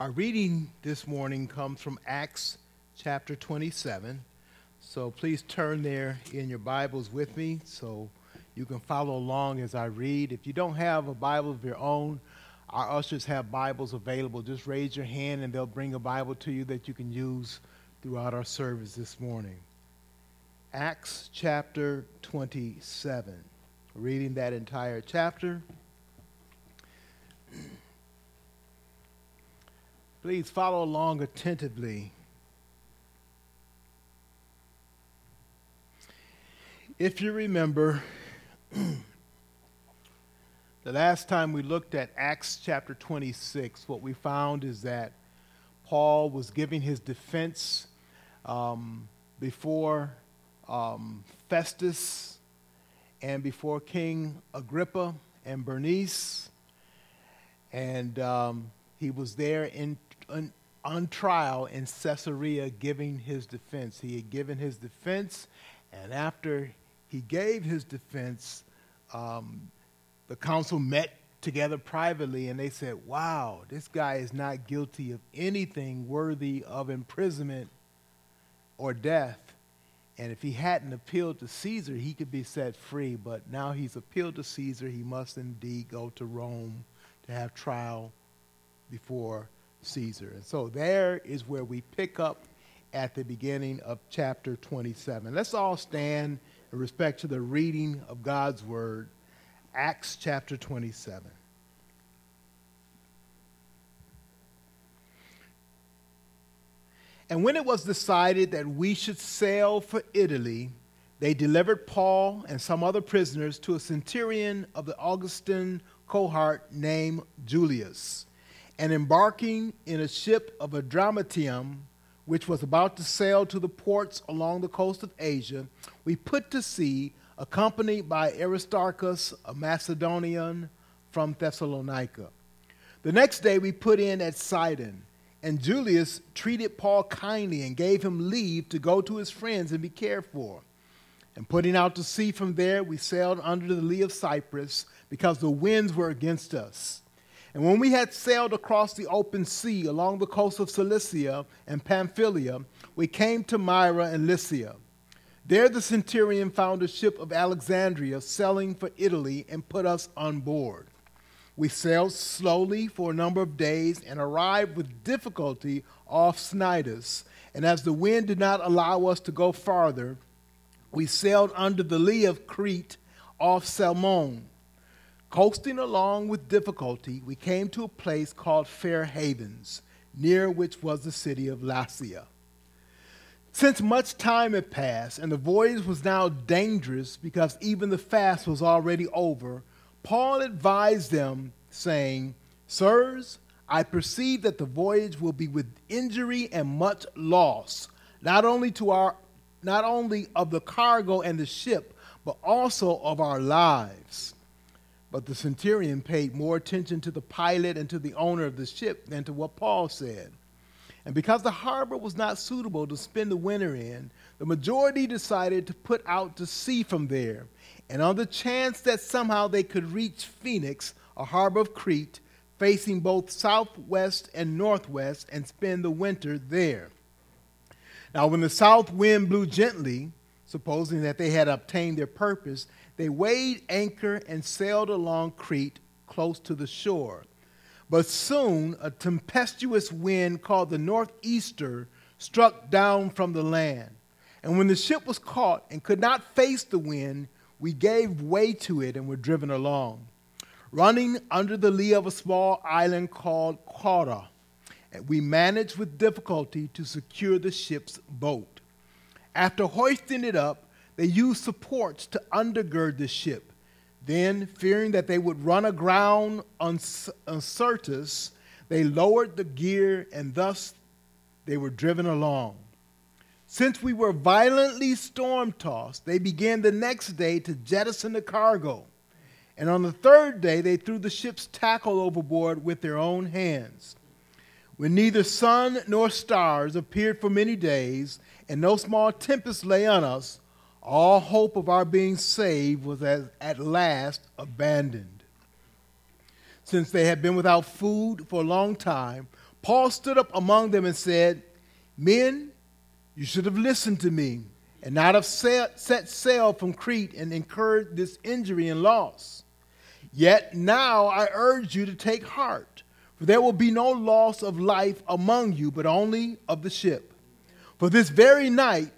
Our reading this morning comes from Acts chapter 27. So please turn there in your Bibles with me so you can follow along as I read. If you don't have a Bible of your own, our ushers have Bibles available. Just raise your hand and they'll bring a Bible to you that you can use throughout our service this morning. Acts chapter 27. Reading that entire chapter. Please follow along attentively. If you remember, the last time we looked at Acts chapter 26, what we found is that Paul was giving his defense um, before um, Festus and before King Agrippa and Bernice. And um, he was there in on, on trial in Caesarea giving his defense. He had given his defense, and after he gave his defense, um, the council met together privately and they said, Wow, this guy is not guilty of anything worthy of imprisonment or death. And if he hadn't appealed to Caesar, he could be set free. But now he's appealed to Caesar, he must indeed go to Rome to have trial before Caesar. And so there is where we pick up at the beginning of chapter 27. Let's all stand in respect to the reading of God's word, Acts chapter 27. And when it was decided that we should sail for Italy, they delivered Paul and some other prisoners to a centurion of the Augustan cohort named Julius and embarking in a ship of Adramyttium, which was about to sail to the ports along the coast of Asia, we put to sea, accompanied by Aristarchus, a Macedonian from Thessalonica. The next day we put in at Sidon, and Julius treated Paul kindly and gave him leave to go to his friends and be cared for. And putting out to sea from there, we sailed under the lee of Cyprus because the winds were against us. And when we had sailed across the open sea along the coast of Cilicia and Pamphylia, we came to Myra and Lycia. There the centurion found a ship of Alexandria sailing for Italy and put us on board. We sailed slowly for a number of days and arrived with difficulty off Cnidus. And as the wind did not allow us to go farther, we sailed under the lee of Crete off Salmone. Coasting along with difficulty, we came to a place called Fair Havens, near which was the city of Lasea. Since much time had passed and the voyage was now dangerous because even the fast was already over, Paul advised them, saying, Sirs, I perceive that the voyage will be with injury and much loss, not only to our not only of the cargo and the ship, but also of our lives. But the centurion paid more attention to the pilot and to the owner of the ship than to what Paul said. And because the harbor was not suitable to spend the winter in, the majority decided to put out to sea from there. And on the chance that somehow they could reach Phoenix, a harbor of Crete, facing both southwest and northwest, and spend the winter there. Now, when the south wind blew gently, supposing that they had obtained their purpose, they weighed anchor and sailed along Crete close to the shore. But soon a tempestuous wind called the northeaster struck down from the land. And when the ship was caught and could not face the wind, we gave way to it and were driven along, running under the lee of a small island called Cauda. And we managed with difficulty to secure the ship's boat. After hoisting it up, they used supports to undergird the ship. Then, fearing that they would run aground on, Syrtis, they lowered the gear and thus they were driven along. Since we were violently storm tossed, they began the next day to jettison the cargo. And on the third day, they threw the ship's tackle overboard with their own hands. When neither sun nor stars appeared for many days, and no small tempest lay on us, all hope of our being saved was at, last abandoned. since they had been without food for a long time, Paul stood up among them and said, Men, you should have listened to me and not have set, sail from Crete and incurred this injury and loss. Yet now I urge you to take heart, for there will be no loss of life among you, but only of the ship. For this very night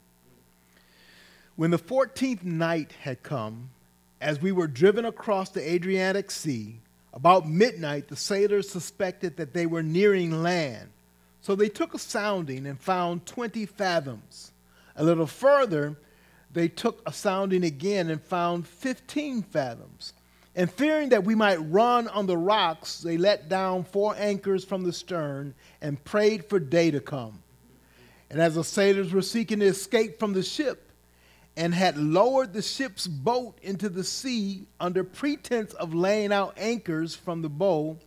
When the 14th night had come, as we were driven across the Adriatic Sea, about midnight the sailors suspected that they were nearing land. So they took a sounding and found 20 fathoms. A little further, they took a sounding again and found 15 fathoms. And fearing that we might run on the rocks, they let down four anchors from the stern and prayed for day to come. And as the sailors were seeking to escape from the ship and had lowered the ship's boat into the sea under pretense of laying out anchors from the bow,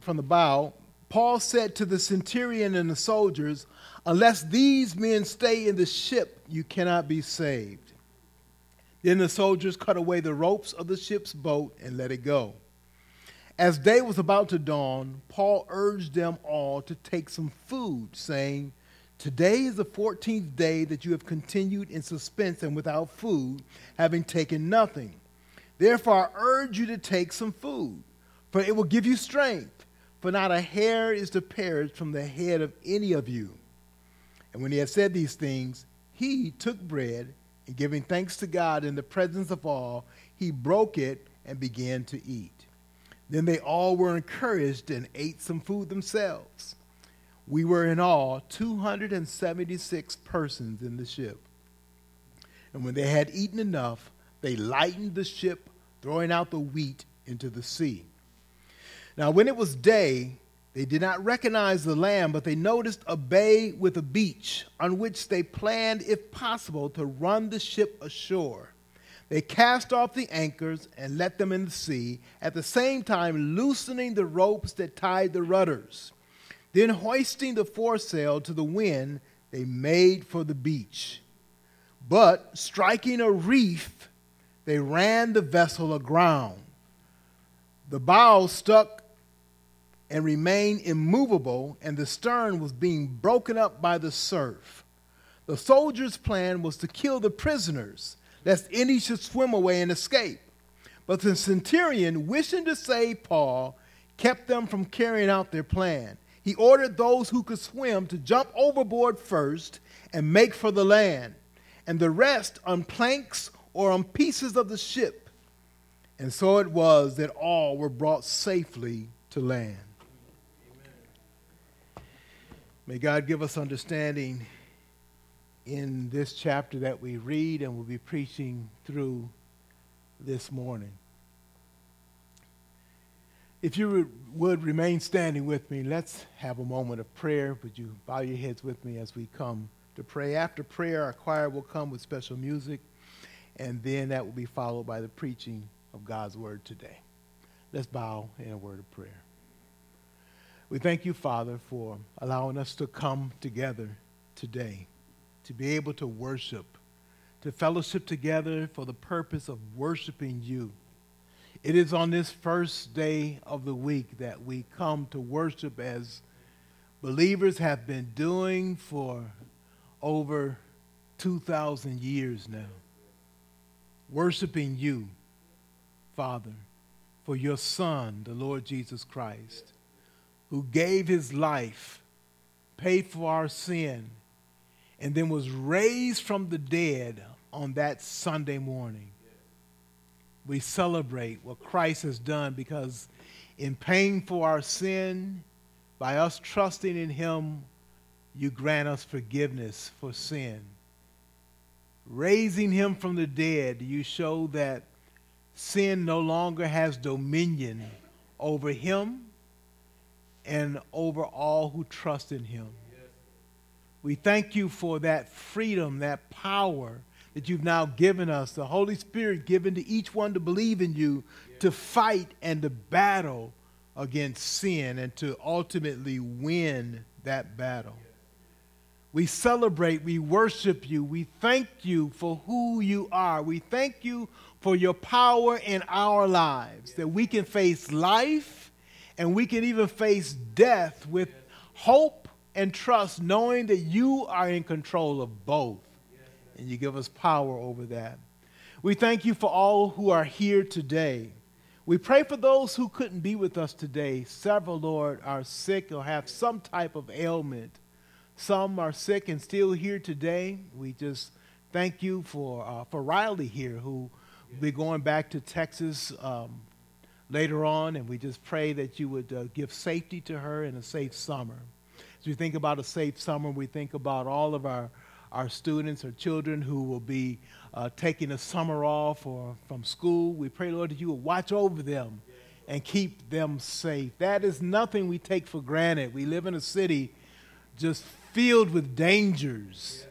from the bow, Paul said to the centurion and the soldiers, Unless these men stay in the ship, you cannot be saved. Then the soldiers cut away the ropes of the ship's boat and let it go. As day was about to dawn, Paul urged them all to take some food, saying, Today is the 14th day that you have continued in suspense and without food, having taken nothing. Therefore, I urge you to take some food, for it will give you strength for not a hair is to perish from the head of any of you. And when he had said these things, he took bread, and giving thanks to God in the presence of all, he broke it and began to eat. Then they all were encouraged and ate some food themselves. We were in all 276 persons in the ship. And when they had eaten enough, they lightened the ship, throwing out the wheat into the sea. Now, when it was day, they did not recognize the land, but they noticed a bay with a beach on which they planned, if possible, to run the ship ashore. They cast off the anchors and let them in the sea, at the same time loosening the ropes that tied the rudders. Then, hoisting the foresail to the wind, they made for the beach. But, striking a reef, they ran the vessel aground. The bow stuck and remained immovable, and the stern was being broken up by the surf. The soldiers' plan was to kill the prisoners, lest any should swim away and escape. But the centurion, wishing to save Paul, kept them from carrying out their plan. He ordered those who could swim to jump overboard first and make for the land, and the rest on planks or on pieces of the ship. And so it was that all were brought safely to land. May God give us understanding in this chapter that we read and will be preaching through this morning. If you would remain standing with me, let's have a moment of prayer. Would you bow your heads with me as we come to pray? After prayer, our choir will come with special music, and then that will be followed by the preaching of God's word today. Let's bow in a word of prayer. We thank you, Father, for allowing us to come together today, to be able to worship, to fellowship together for the purpose of worshiping you. It is on this first day of the week that we come to worship as believers have been doing for over 2,000 years now. Worshiping you, Father, for your Son, the Lord Jesus Christ who gave his life, paid for our sin, and then was raised from the dead on that Sunday morning. We celebrate what Christ has done because in paying for our sin, by us trusting in him, you grant us forgiveness for sin. Raising him from the dead, you show that sin no longer has dominion over him and over all who trust in him. We thank you for that freedom, that power that you've now given us, the Holy Spirit given to each one to believe in you, to fight and to battle against sin and to ultimately win that battle. We celebrate, we worship you, we thank you for who you are. We thank you for your power in our lives, that we can face life and we can even face death with hope and trust, knowing that you are in control of both. And you give us power over that. We thank you for all who are here today. We pray for those who couldn't be with us today. Several, Lord, are sick or have some type of ailment. Some are sick and still here today. We just thank you for, uh, for Riley here, who will be going back to Texas um, later on, and we just pray that you would uh, give safety to her and a safe summer. As we think about a safe summer, we think about all of our, our students or children who will be uh, taking a summer off or from school. We pray, Lord, that you will watch over them and keep them safe. That is nothing we take for granted. We live in a city just filled with dangers.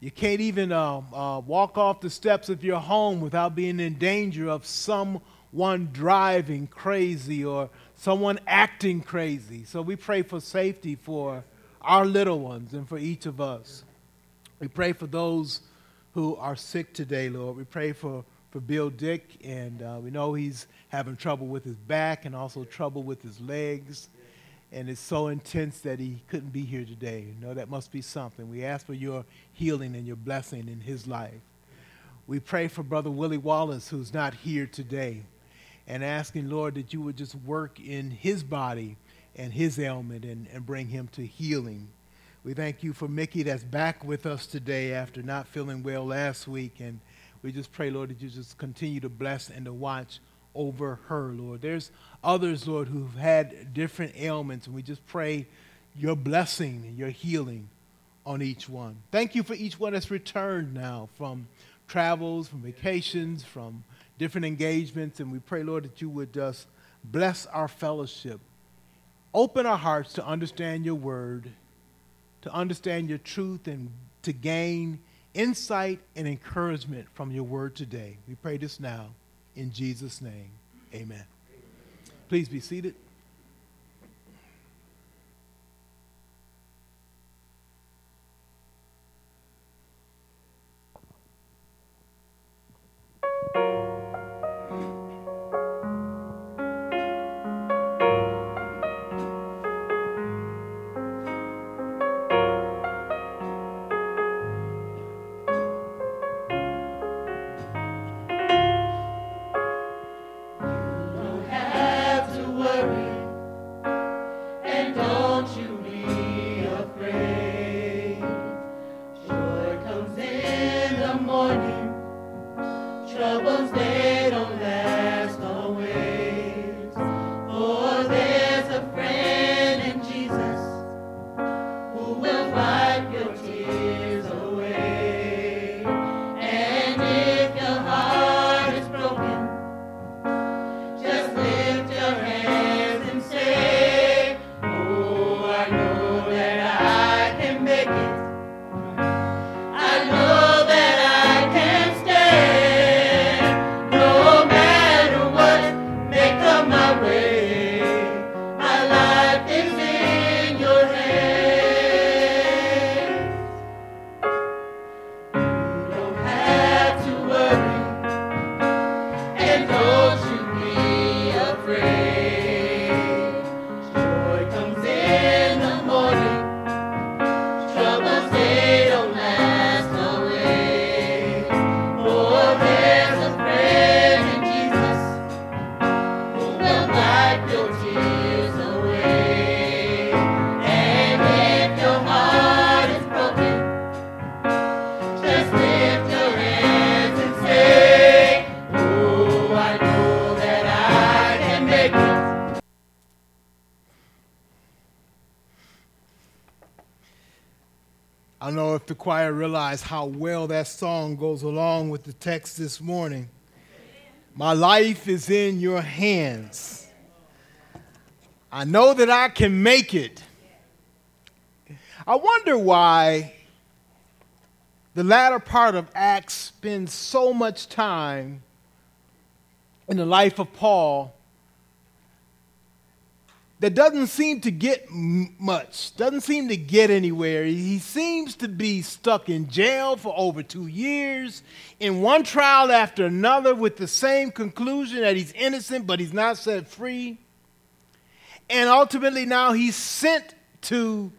You can't even uh, uh, walk off the steps of your home without being in danger of someone driving crazy or someone acting crazy. So we pray for safety for our little ones and for each of us. We pray for those who are sick today, Lord. We pray for, for Bill Dick, and uh, we know he's having trouble with his back and also trouble with his legs. And it's so intense that he couldn't be here today. You know, that must be something. We ask for your healing and your blessing in his life. We pray for Brother Willie Wallace, who's not here today, and asking, Lord, that you would just work in his body and his ailment and, and bring him to healing. We thank you for Mickey that's back with us today after not feeling well last week. And we just pray, Lord, that you just continue to bless and to watch over her, Lord. There's others, Lord, who've had different ailments, and we just pray your blessing and your healing on each one. Thank you for each one that's returned now from travels, from vacations, from different engagements, and we pray, Lord, that you would just bless our fellowship. Open our hearts to understand your word to understand your truth and to gain insight and encouragement from your word today. We pray this now in Jesus' name. Amen. Please be seated. Choir realize how well that song goes along with the text this morning. My life is in your hands. I know that I can make it. I wonder why the latter part of Acts spends so much time in the life of Paul that doesn't seem to get much, doesn't seem to get anywhere. He seems to be stuck in jail for over two years, in one trial after another, with the same conclusion that he's innocent, but he's not set free. And ultimately, now he's sent to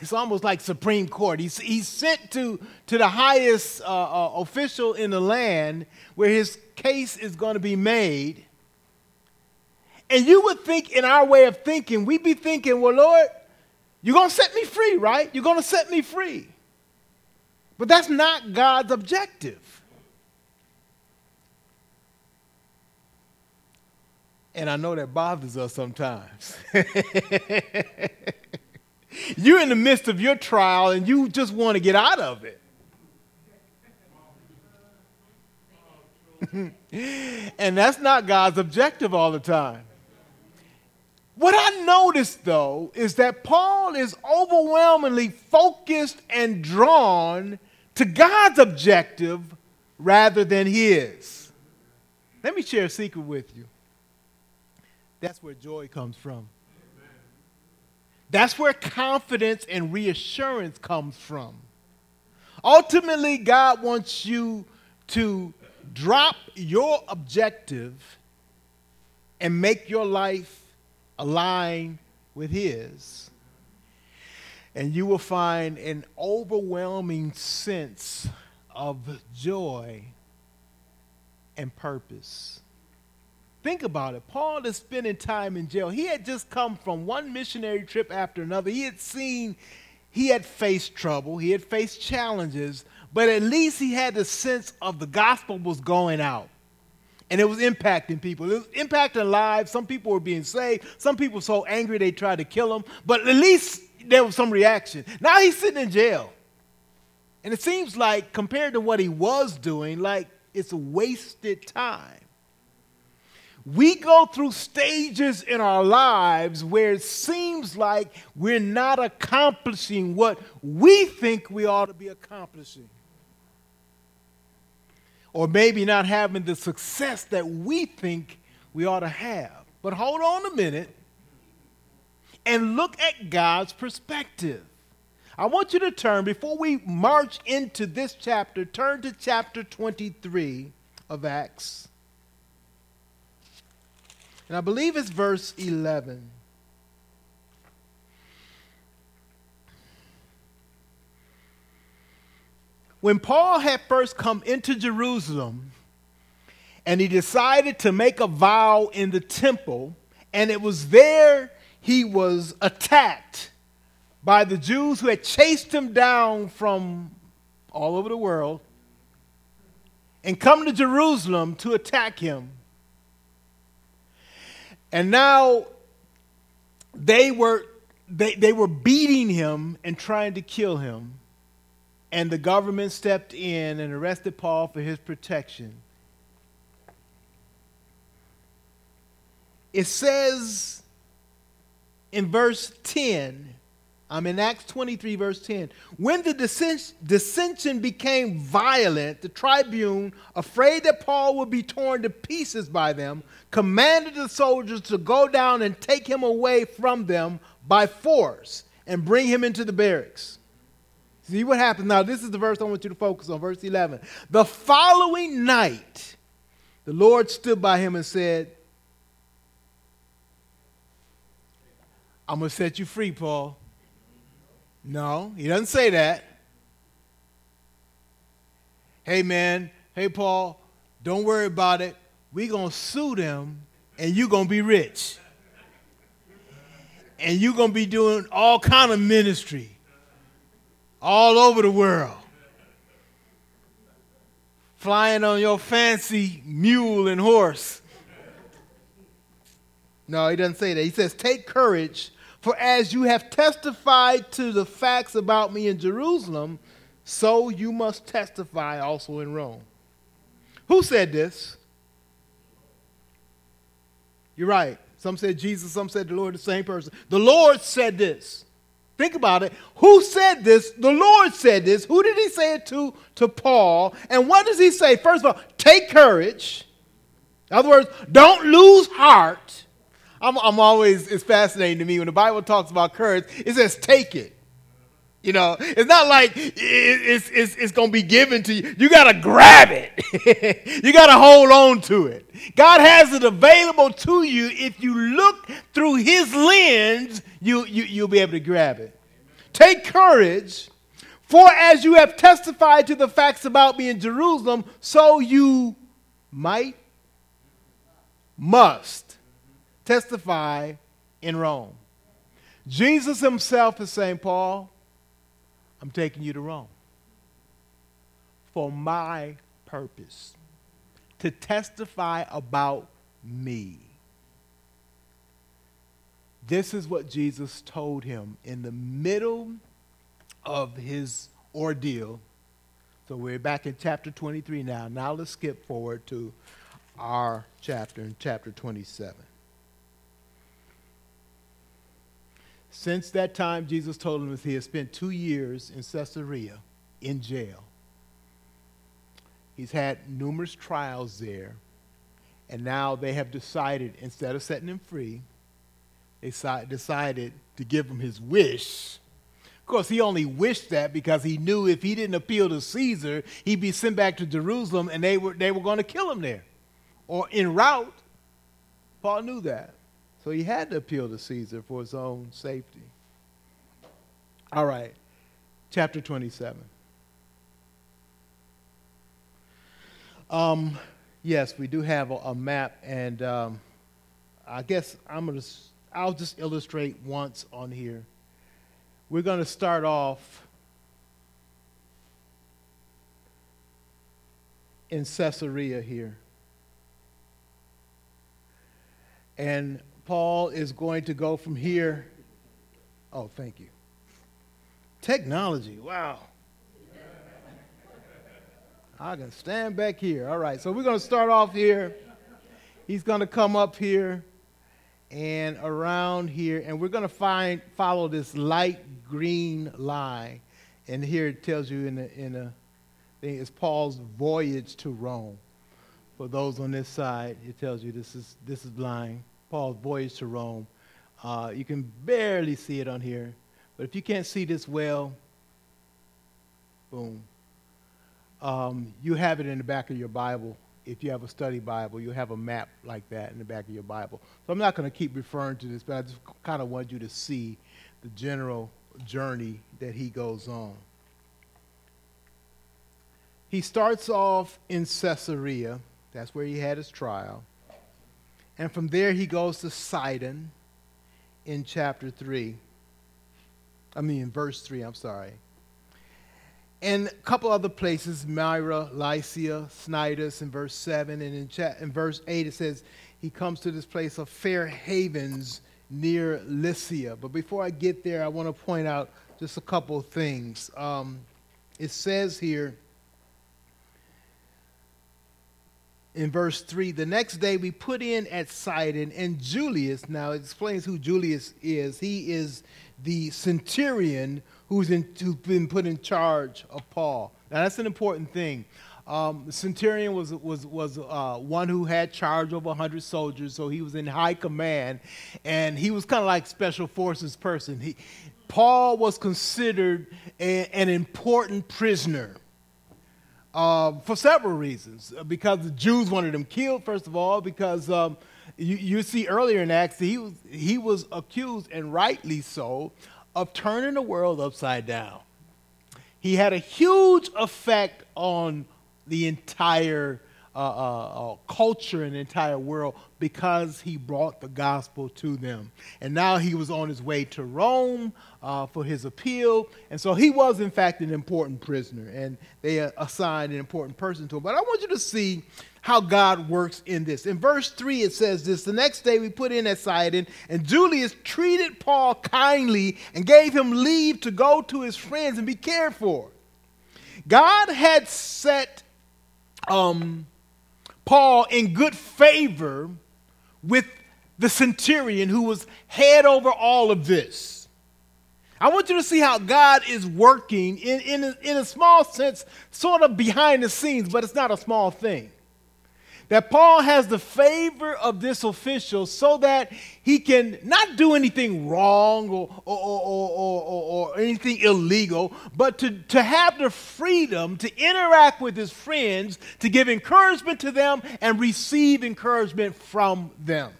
it's almost like Supreme Court. He's, he's sent to, to the highest uh, uh, official in the land where his case is going to be made. And you would think, in our way of thinking, we'd be thinking, well, Lord, you're going to set me free, right? You're going to set me free. But that's not God's objective. And I know that bothers us sometimes. You're in the midst of your trial and you just want to get out of it. and that's not God's objective all the time. What I noticed though is that Paul is overwhelmingly focused and drawn to God's objective rather than his. Let me share a secret with you. That's where joy comes from. That's where confidence and reassurance comes from. Ultimately, God wants you to drop your objective and make your life align with His. And you will find an overwhelming sense of joy and purpose. Think about it. Paul is spending time in jail. He had just come from one missionary trip after another. He had seen, he had faced trouble, he had faced challenges, but at least he had the sense of the gospel was going out. And it was impacting people. It was impacting lives. Some people were being saved. Some people were so angry they tried to kill him. But at least there was some reaction. Now he's sitting in jail. And it seems like, compared to what he was doing, like it's a wasted time. We go through stages in our lives where it seems like we're not accomplishing what we think we ought to be accomplishing. Or maybe not having the success that we think we ought to have. But hold on a minute and look at God's perspective. I want you to turn, before we march into this chapter, turn to chapter 23 of Acts. And I believe it's verse 11. When Paul had first come into Jerusalem and he decided to make a vow in the temple, and it was there he was attacked by the Jews who had chased him down from all over the world and come to Jerusalem to attack him. And now they were, they, they were beating him and trying to kill him. And the government stepped in and arrested Paul for his protection. It says in verse 10 I'm in Acts 23, verse 10. When the dissension became violent, the tribune, afraid that Paul would be torn to pieces by them, commanded the soldiers to go down and take him away from them by force and bring him into the barracks. See what happens now. This is the verse I want you to focus on, verse 11. The following night, the Lord stood by him and said, I'm going to set you free, Paul. No, he doesn't say that. Hey, man, hey, Paul, don't worry about it. We're going to sue them, and you're going to be rich. And you're going to be doing all kind of ministry all over the world. Flying on your fancy mule and horse. No, he doesn't say that. He says, Take courage for as you have testified to the facts about me in Jerusalem, so you must testify also in Rome. Who said this? You're right. Some said Jesus, some said the Lord, the same person. The Lord said this. Think about it. Who said this? The Lord said this. Who did he say it to? To Paul. And what does he say? First of all, take courage. In other words, don't lose heart. I'm, I'm always, it's fascinating to me when the Bible talks about courage, it says take it. You know, it's not like it's, it's, it's going to be given to you. You got to grab it. you got to hold on to it. God has it available to you. If you look through His lens, you, you, you'll be able to grab it. Take courage, for as you have testified to the facts about me in Jerusalem, so you might, must testify in Rome. Jesus himself is saying, Paul, I'm taking you to Rome for my purpose to testify about me. This is what Jesus told him in the middle of his ordeal. So we're back in chapter 23 now. Now let's skip forward to our chapter in chapter 27. Since that time, Jesus told him that he had spent two years in Caesarea in jail. He's had numerous trials there, and now they have decided, instead of setting him free, they decided to give him his wish. Of course, he only wished that because he knew if he didn't appeal to Caesar, he'd be sent back to Jerusalem and they were, they were going to kill him there. Or en route, Paul knew that. So he had to appeal to Caesar for his own safety. All right, chapter 27. Um, yes, we do have a, a map, and um, I guess I'm gonna. I'll just illustrate once on here. We're going to start off in Caesarea here. And Paul is going to go from here. Oh, thank you. Technology, wow. I can stand back here. All right, so we're going to start off here. He's going to come up here and around here, and we're going to find follow this light green line. And here it tells you in a, in thing, it's Paul's voyage to Rome. For those on this side, it tells you this is this is line. Paul's voyage to Rome. Uh, you can barely see it on here, but if you can't see this well, boom. Um, you have it in the back of your Bible. If you have a study Bible, you have a map like that in the back of your Bible. So I'm not going to keep referring to this, but I just kind of want you to see the general journey that he goes on. He starts off in Caesarea. That's where he had his trial. And from there, he goes to Sidon in chapter 3. I mean, in verse 3, I'm sorry. And a couple other places, Myra, Lycia, Snidus in verse 7. And in, cha- in verse 8, it says he comes to this place of Fair Havens near Lycia. But before I get there, I want to point out just a couple of things. Um, it says here, in verse 3 the next day we put in at sidon and julius now it explains who julius is he is the centurion who's, in, who's been put in charge of paul. Now that's an important thing. Um, the centurion was, was, was uh, one who had charge over 100 soldiers so he was in high command and he was kind of like special forces person. He, paul was considered a, an important prisoner uh, for several reasons. Uh, because the Jews wanted him killed, first of all, because um, you, you, see earlier in Acts, he was, he was accused, and rightly so, of turning the world upside down. He had a huge effect on the entire uh, uh, uh, culture in the entire world because he brought the gospel to them. And now he was on his way to Rome uh, for his appeal. And so he was, in fact, an important prisoner. And they assigned an important person to him. But I want you to see how God works in this. In verse 3, it says this The next day we put in at Sidon, and Julius treated Paul kindly and gave him leave to go to his friends and be cared for. God had set um, Paul in good favor with the centurion who was head over all of this. I want you to see how God is working in, in, a, in a small sense, sort of behind the scenes, but it's not a small thing that Paul has the favor of this official so that he can not do anything wrong or, or, or, or, or, anything illegal, but to, to have the freedom to interact with his friends, to give encouragement to them, and receive encouragement from them.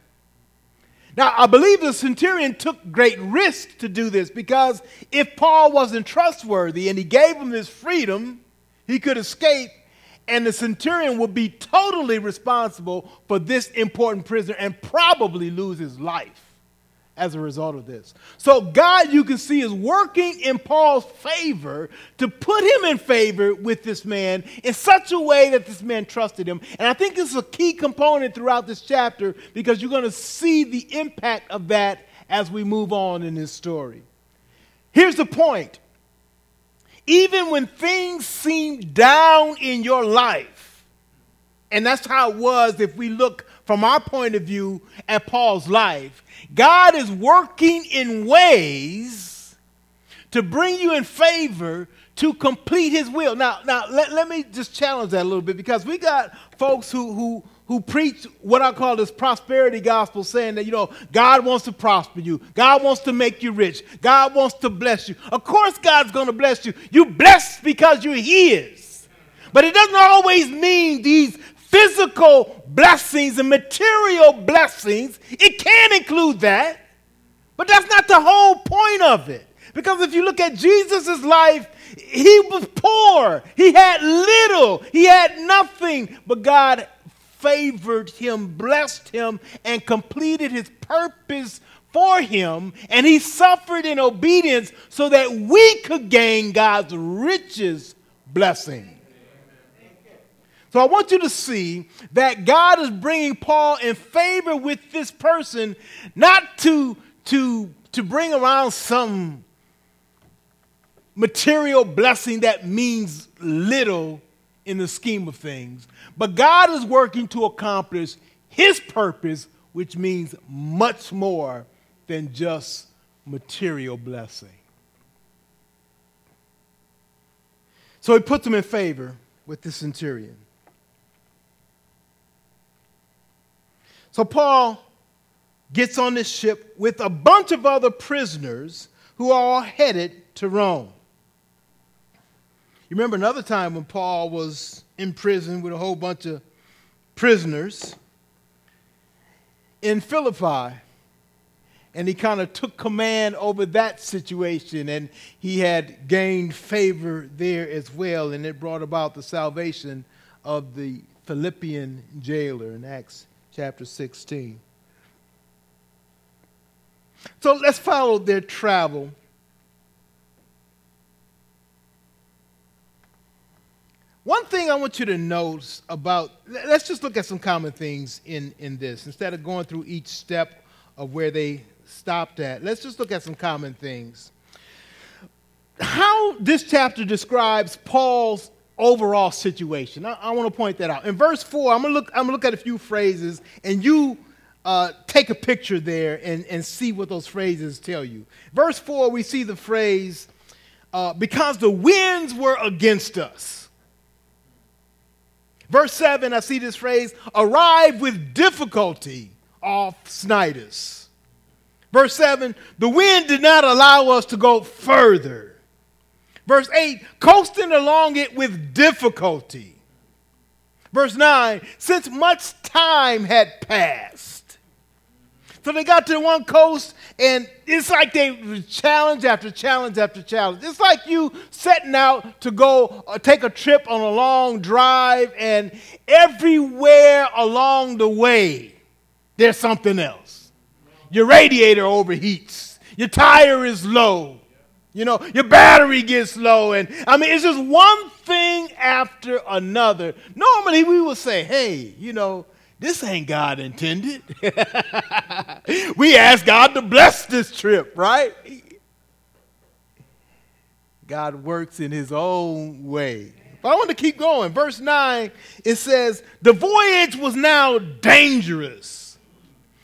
Now, I believe the centurion took great risk to do this because if Paul wasn't trustworthy and he gave him this freedom, he could escape and the centurion would be totally responsible for this important prisoner and probably lose his life as a result of this. So, God, you can see, is working in Paul's favor to put him in favor with this man in such a way that this man trusted him. And I think this is a key component throughout this chapter because you're going to see the impact of that as we move on in this story. Here's the point even when things seem down in your life, and that's how it was if we look from our point of view at Paul's life, God is working in ways to bring you in favor to complete his will. Now, now let, let me just challenge that a little bit because we got folks who, who, who preach what I call this prosperity gospel, saying that, you know, God wants to prosper you. God wants to make you rich. God wants to bless you. Of course, God's going to bless you. You're blessed because you're His. But it doesn't always mean these physical blessings and material blessings. It can include that. But that's not the whole point of it. Because if you look at Jesus' life, he was poor. He had little. He had nothing. But God favored him, blessed him, and completed his purpose for him. And he suffered in obedience so that we could gain God's richest blessing. So I want you to see that God is bringing Paul in favor with this person, not to, to, to bring around some material blessing that means little in the scheme of things, but God is working to accomplish his purpose, which means much more than just material blessing. So he puts him in favor with the centurion. So Paul gets on this ship with a bunch of other prisoners who are all headed to Rome. You remember another time when Paul was in prison with a whole bunch of prisoners in Philippi. And he kind of took command over that situation, and he had gained favor there as well, and it brought about the salvation of the Philippian jailer in Acts chapter 16. So let's follow their travel One thing I want you to note about, let's just look at some common things in, in this. Instead of going through each step of where they stopped at, let's just look at some common things. How this chapter describes Paul's overall situation. I, I want to point that out. In verse 4, I'm going to look, I'm to look at a few phrases, and you uh, take a picture there and, and see what those phrases tell you. Verse 4, we see the phrase, uh, because the winds were against us. Verse 7, I see this phrase, arrive with difficulty off Cnidus. Verse 7, the wind did not allow us to go further. Verse 8, coasting along it with difficulty. Verse 9, since much time had passed. So they got to one coast, and it's like they challenge after challenge after challenge. It's like you setting out to go uh, take a trip on a long drive, and everywhere along the way, there's something else. Your radiator overheats, your tire is low, you know, your battery gets low, and I mean, it's just one thing after another. Normally, we would say, hey, you know, this ain't God intended. we ask God to bless this trip, right? God works in his own way. But I want to keep going. Verse 9, it says, The voyage was now dangerous.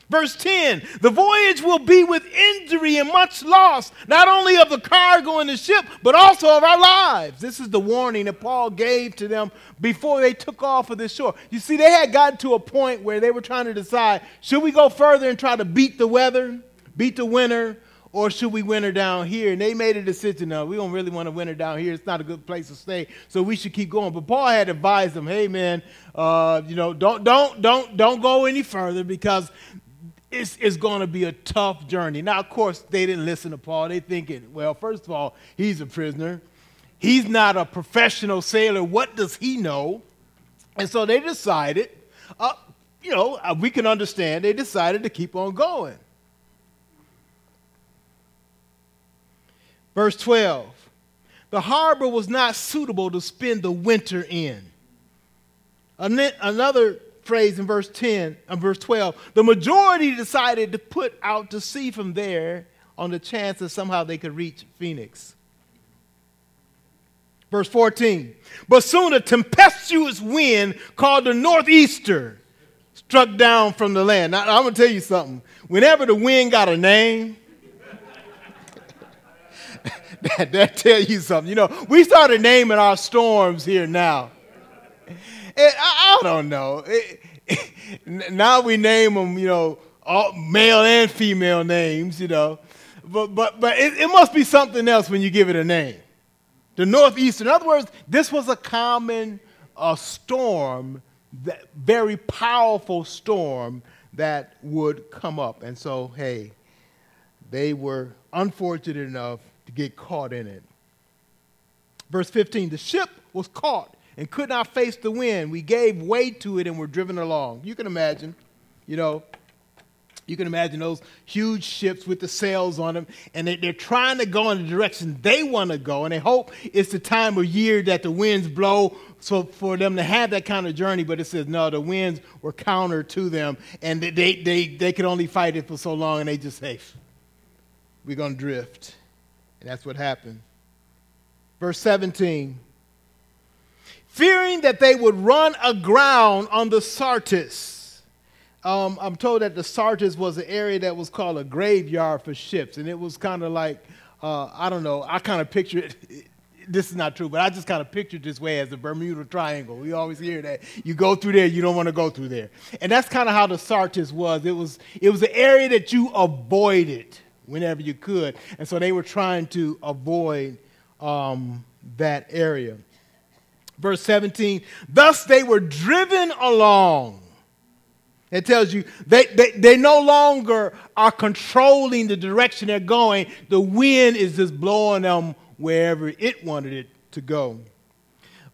Verse 10 The voyage will be with injury and much loss, not only of the cargo and the ship, but also of our lives. This is the warning that Paul gave to them before they took off of the shore. You see, they had gotten to a point where they were trying to decide should we go further and try to beat the weather, beat the winter, or should we winter down here? And they made a decision, no, we don't really want to winter down here. It's not a good place to stay, so we should keep going. But Paul had advised them, hey man, uh, you know, don't don't don't don't go any further because it's, it's going to be a tough journey. Now, of course, they didn't listen to Paul. They thinking, well, first of all, he's a prisoner. He's not a professional sailor. What does he know? And so they decided, uh, you know, uh, we can understand, they decided to keep on going. Verse 12 The harbor was not suitable to spend the winter in. Another phrase in verse 10 and verse 12 the majority decided to put out to sea from there on the chance that somehow they could reach phoenix. Verse 14 but soon a tempestuous wind called the northeaster struck down from the land. Now i'm going to tell you something. Whenever the wind got a name that, that tell you something. You know we started naming our storms here now. I, I, don't know. It, it, now we name them, you know, all male and female names, you know. But, but, but it, it must be something else when you give it a name. The northeast, in other words, this was a common uh, storm, that, very powerful storm that would come up. And so, hey, they were unfortunate enough to get caught in it. Verse 15 the ship was caught and could not face the wind. We gave way to it and were driven along. You can imagine, you know, you can imagine those huge ships with the sails on them, and they, are trying to go in the direction they want to go, and they hope it's the time of year that the winds blow so for them to have that kind of journey. But it says, no, the winds were counter to them, and they, they, they, could only fight it for so long, and they just say, we're going to drift. And that's what happened. Verse 17 fearing that they would run aground on the Syrtis. Um, I'm told that the Syrtis was an area that was called a graveyard for ships, and it was kind of like, uh, I don't know, I kind of picture it. This is not true, but I just kind of pictured this way as the Bermuda Triangle. We always hear that you go through there, you don't want to go through there, and that's kind of how the Syrtis was. It was it was an area that you avoided whenever you could, and so they were trying to avoid um, that area. Verse 17, thus they were driven along. It tells you they, they, they no longer are controlling the direction they're going. The wind is just blowing them wherever it wanted it to go.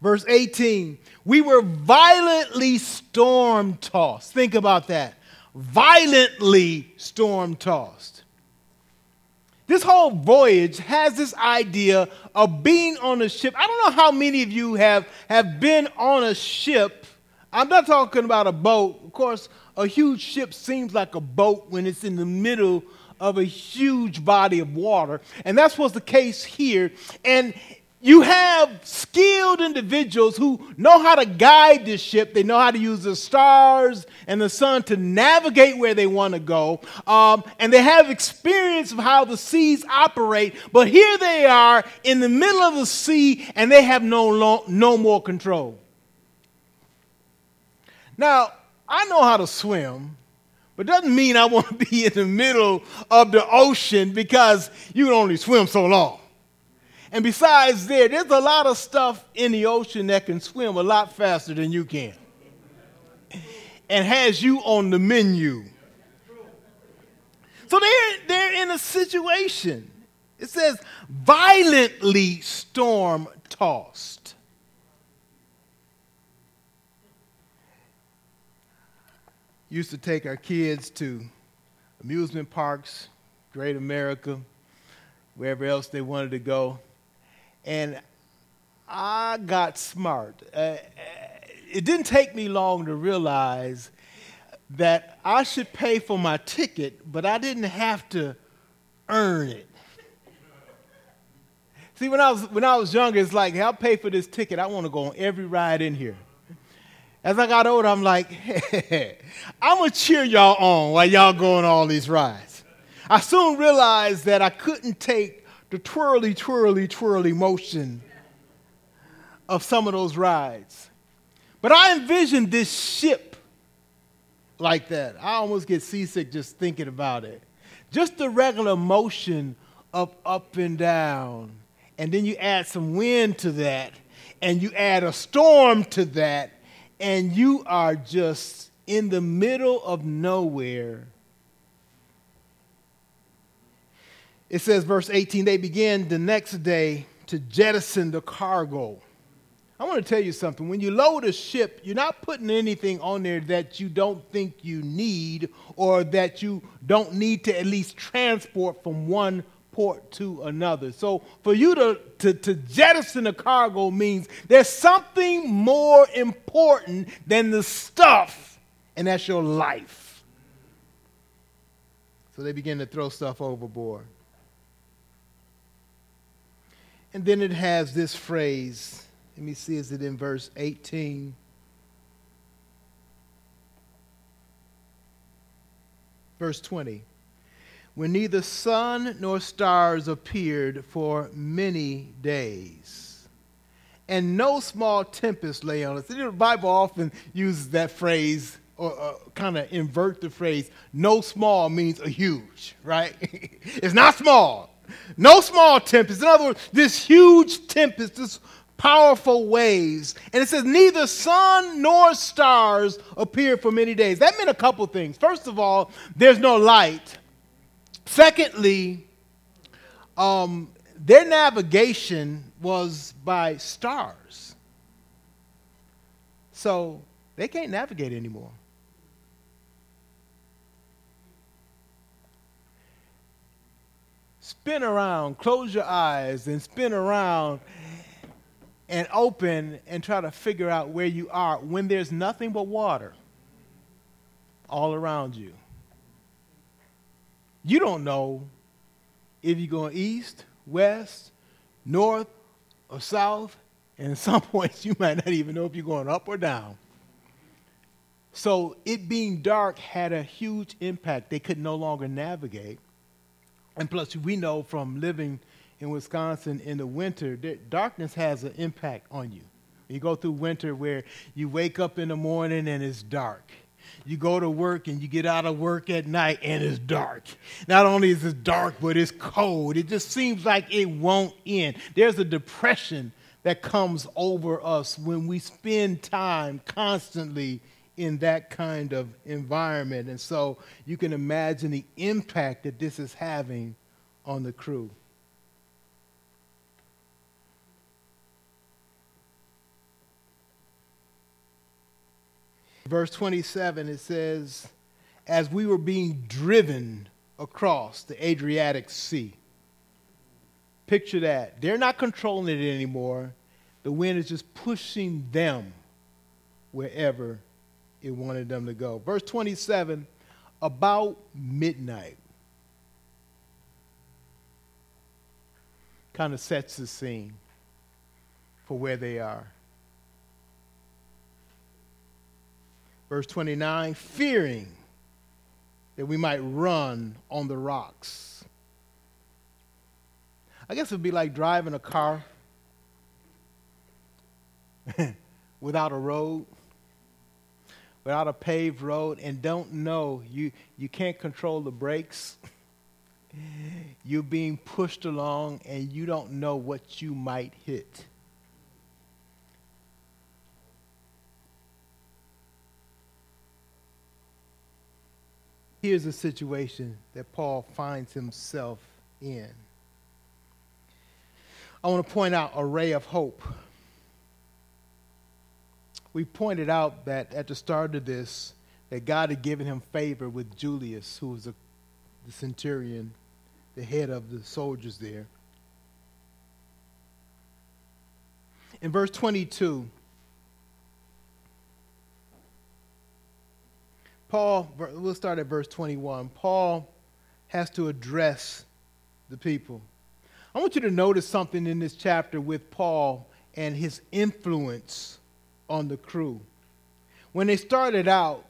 Verse 18, we were violently storm tossed. Think about that. Violently storm tossed. This whole voyage has this idea of being on a ship. I don't know how many of you have, have been on a ship. I'm not talking about a boat. Of course, a huge ship seems like a boat when it's in the middle of a huge body of water. And that's what's the case here. And you have skilled individuals who know how to guide this ship. They know how to use the stars and the sun to navigate where they want to go. Um, and they have experience of how the seas operate. But here they are in the middle of the sea and they have no, no more control. Now, I know how to swim, but doesn't mean I want to be in the middle of the ocean because you can only swim so long. And besides there, there's a lot of stuff in the ocean that can swim a lot faster than you can. And has you on the menu. So they're, they're in a situation. It says violently storm tossed. Used to take our kids to amusement parks, Great America, wherever else they wanted to go. And I got smart. Uh, it didn't take me long to realize that I should pay for my ticket, but I didn't have to earn it. See, when I was when I was younger, it's like, I'll pay for this ticket. I want to go on every ride in here. As I got older, I'm like, hey, I'm to cheer y'all on while y'all go on all these rides. I soon realized that I couldn't take the twirly, twirly, twirly motion of some of those rides. But I envisioned this ship like that. I almost get seasick just thinking about it. Just the regular motion of up and down. And then you add some wind to that, and you add a storm to that, and you are just in the middle of nowhere. It says, verse 18, they began the next day to jettison the cargo. I want to tell you something. When you load a ship, you're not putting anything on there that you don't think you need or that you don't need to at least transport from one port to another. So for you to, to, to jettison a cargo means there's something more important than the stuff, and that's your life. So they begin to throw stuff overboard. And then it has this phrase. Let me see, is it in verse 18? Verse 20. When neither sun nor stars appeared for many days, and no small tempest lay on us. The Bible often uses that phrase or uh, kind of invert the phrase no small means a huge, right? it's not small. No small tempest. In other words, this huge tempest, this powerful waves. And it says, neither sun nor stars appeared for many days. That meant a couple things. First of all, there's no light. Secondly, um, their navigation was by stars. So they can't navigate anymore. Spin around, close your eyes, and spin around and open and try to figure out where you are when there's nothing but water all around you. You don't know if you're going east, west, north, or south. And at some points, you might not even know if you're going up or down. So, it being dark had a huge impact. They could no longer navigate. And plus, we know from living in Wisconsin in the winter, that darkness has an impact on you. You go through winter where you wake up in the morning and it's dark. You go to work and you get out of work at night and it's dark. Not only is it dark, but it's cold. It just seems like it won't end. There's a depression that comes over us when we spend time constantly in that kind of environment. And so you can imagine the impact that this is having on the crew. Verse 27, it says, As we were being driven across the Adriatic Sea. Picture that. They're not controlling it anymore. The wind is just pushing them wherever it wanted them to go. Verse 27 about midnight kind of sets the scene for where they are. Verse 29 fearing that we might run on the rocks. I guess it would be like driving a car without a road without a paved road and don't know you, you can't control the brakes. You're being pushed along and you don't know what you might hit. Here's a situation that Paul finds himself in. I want to point out a ray of hope we pointed out that at the start of this, that God had given him favor with Julius, who was the centurion, the head of the soldiers there. In verse 22, Paul, we'll start at verse 21. Paul has to address the people. I want you to notice something in this chapter with Paul and his influence on the crew. when they started out,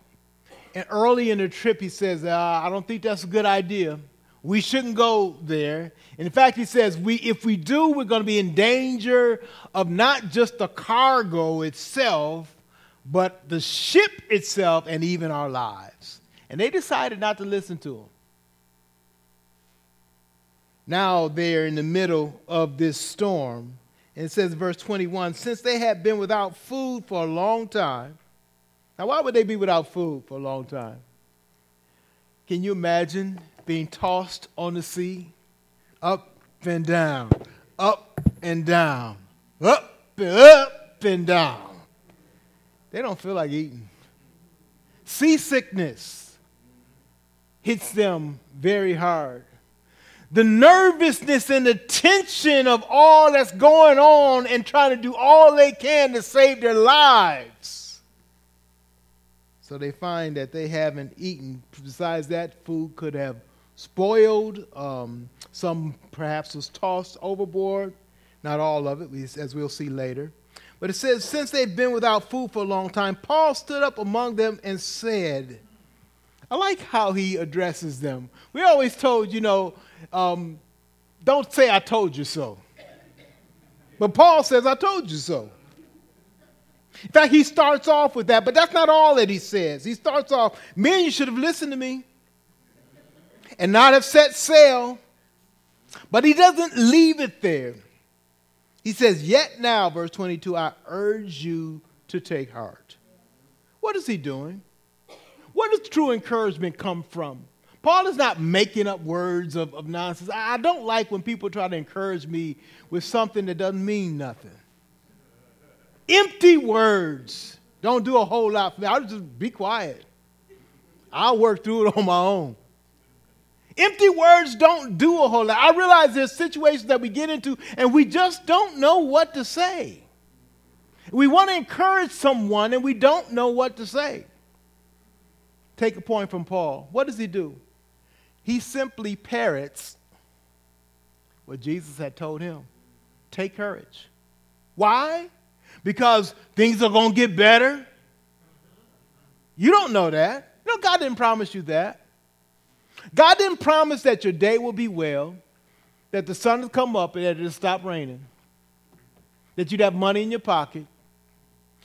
and early in the trip, he says, uh, I don't think that's a good idea. We shouldn't go there. And in fact, he says, we, if we do, we're going to be in danger of not just the cargo itself, but the ship itself and even our lives. And they decided not to listen to him. Now they're in the middle of this storm. And it says, verse 21 since they had been without food for a long time. Now, why would they be without food for a long time? Can you imagine being tossed on the sea? Up and down, up and down, up and up and down. They don't feel like eating. Seasickness hits them very hard the nervousness and the tension of all that's going on and trying to do all they can to save their lives. So they find that they haven't eaten. Besides that, food could have spoiled. Um, some perhaps was tossed overboard. Not all of it, as we'll see later. But it says, since they've been without food for a long time, Paul stood up among them and said, I like how he addresses them. We're always told, you know, um, don't say I told you so. But Paul says, I told you so. In fact, he starts off with that, but that's not all that he says. He starts off, men, you should have listened to me and not have set sail. But he doesn't leave it there. He says, Yet now, verse 22, I urge you to take heart. What is he doing? Where does true encouragement come from? Paul is not making up words of, of nonsense. I, I don't like when people try to encourage me with something that doesn't mean nothing. Empty words don't do a whole lot for me. I'll just be quiet. I'll work through it on my own. Empty words don't do a whole lot. I realize there's situations that we get into and we just don't know what to say. We want to encourage someone and we don't know what to say. Take a point from Paul. What does he do? He simply parrots what Jesus had told him take courage. Why? Because things are going to get better? You don't know that. You know, God didn't promise you that. God didn't promise that your day will be well, that the sun will come up and that it'll stop raining, that you'd have money in your pocket,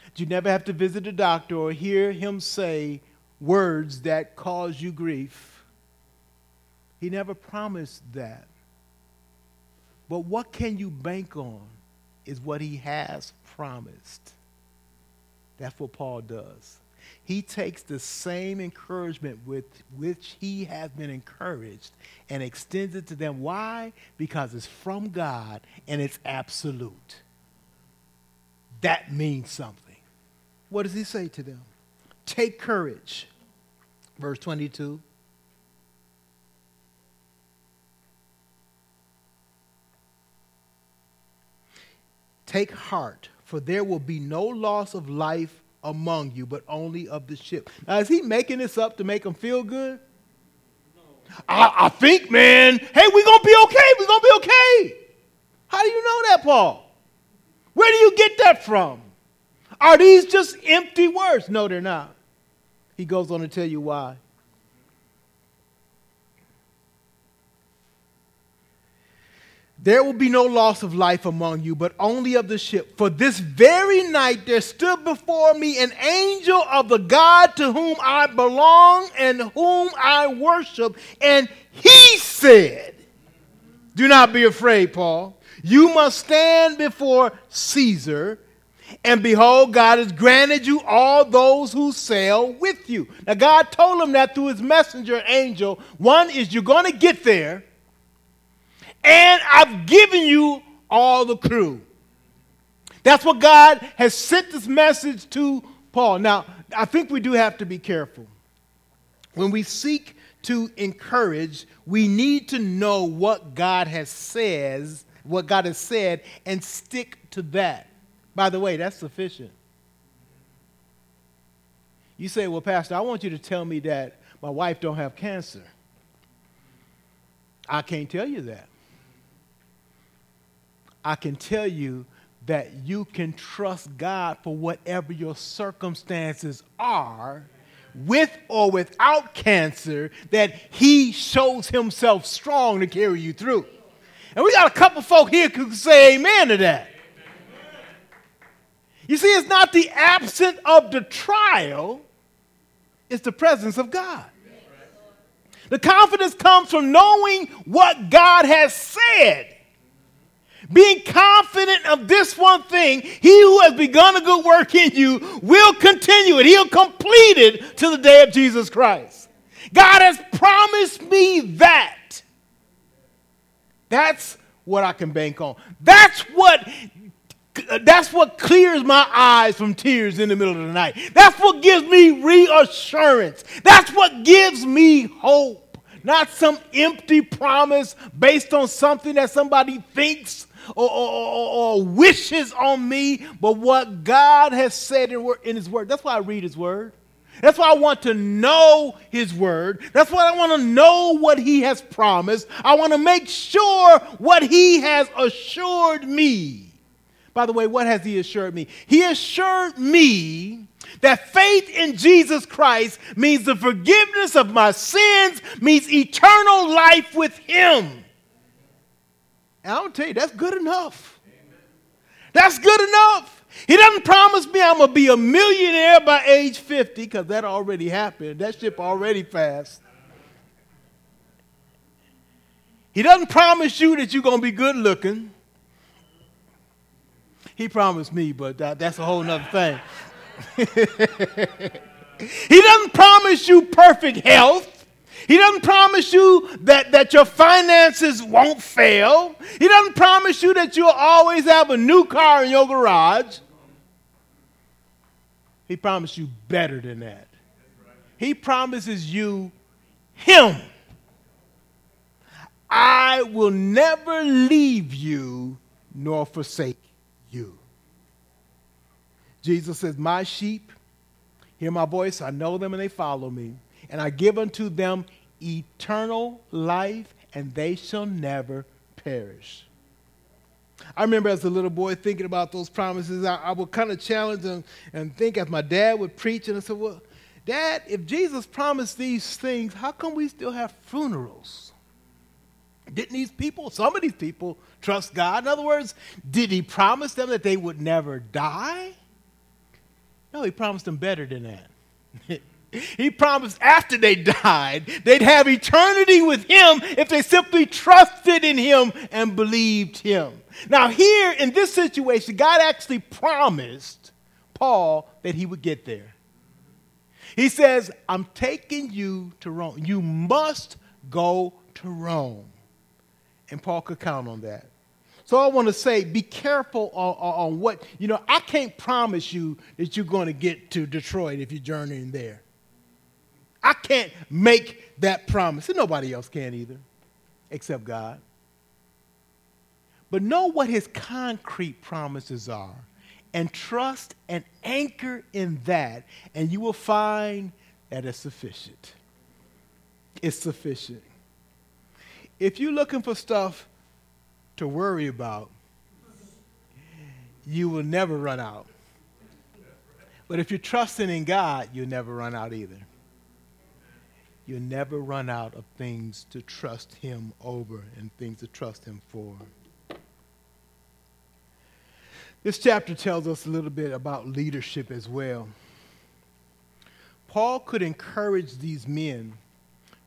that you'd never have to visit a doctor or hear him say words that cause you grief. He never promised that. But what can you bank on is what he has promised. That's what Paul does. He takes the same encouragement with which he has been encouraged and extends it to them. Why? Because it's from God and it's absolute. That means something. What does he say to them? Take courage. Verse 22. Take heart, for there will be no loss of life among you, but only of the ship. Now, is he making this up to make them feel good? No. I, I think, man, hey, we're going to be okay. We're going to be okay. How do you know that, Paul? Where do you get that from? Are these just empty words? No, they're not. He goes on to tell you why. There will be no loss of life among you, but only of the ship. For this very night there stood before me an angel of the God to whom I belong and whom I worship, and he said, Do not be afraid, Paul. You must stand before Caesar, and behold, God has granted you all those who sail with you. Now, God told him that through his messenger angel. One is you're going to get there and I've given you all the crew. That's what God has sent this message to Paul. Now, I think we do have to be careful. When we seek to encourage, we need to know what God has says, what God has said, and stick to that. By the way, that's sufficient. You say, "Well, Pastor, I want you to tell me that my wife don't have cancer." I can't tell you that. I can tell you that you can trust God for whatever your circumstances are, with or without cancer, that He shows Himself strong to carry you through. And we got a couple folk here who can say amen to that. You see, it's not the absence of the trial, it's the presence of God. The confidence comes from knowing what God has said being confident of this one thing, he who has begun a good work in you will continue it. He'll complete it to the day of Jesus Christ. God has promised me that. That's what I can bank on. That's what Uh, that's what clears my eyes from tears in the middle of the night. That's what gives me reassurance. That's what gives me hope. Not some empty promise based on something that somebody thinks or, or, or, wishes on me, but what God has said in, in His Word. That's why I read His Word. That's why I want to know His Word. That's why I want to know what He has promised. I want to make sure what He has assured me. By the way, what has He assured me? He assured me that faith in Jesus Christ means the forgiveness of my sins, means eternal life with Him. And I'll tell you, that's good enough. That's good enough. He doesn't promise me I'm going to be a millionaire by age 50 because that already happened. That ship already passed. He doesn't promise you that you're going to be good looking. He promised me, but that, that's a whole nother thing. he doesn't promise you perfect health. He doesn't promise you that, that your finances won't fail. He doesn't promise you that you'll always have a new car in your garage. He promised you better than that. He promises you Him. I will never leave you nor forsake you. Jesus says, My sheep hear my voice, I know them, and they follow me. And I give unto them eternal life, and they shall never perish. I remember as a little boy thinking about those promises, I, I would kind of challenge them and think as my dad would preach, and I said, Well, Dad, if Jesus promised these things, how come we still have funerals? Didn't these people, some of these people, trust God? In other words, did he promise them that they would never die? No, he promised them better than that. He promised after they died, they'd have eternity with him if they simply trusted in him and believed him. Now, here in this situation, God actually promised Paul that he would get there. He says, I'm taking you to Rome. You must go to Rome. And Paul could count on that. So I want to say, be careful on, on, what, you know, I can't promise you that you're going to get to Detroit if you're journeying there. I can't make that promise, and nobody else can either, except God. But know what his concrete promises are and trust and anchor in that, and you will find that it's sufficient. It's sufficient. If you're looking for stuff to worry about, you will never run out. But if you're trusting in God, you'll never run out either you'll never run out of things to trust Him over and things to trust Him for. This chapter tells us a little bit about leadership as well. Paul could encourage these men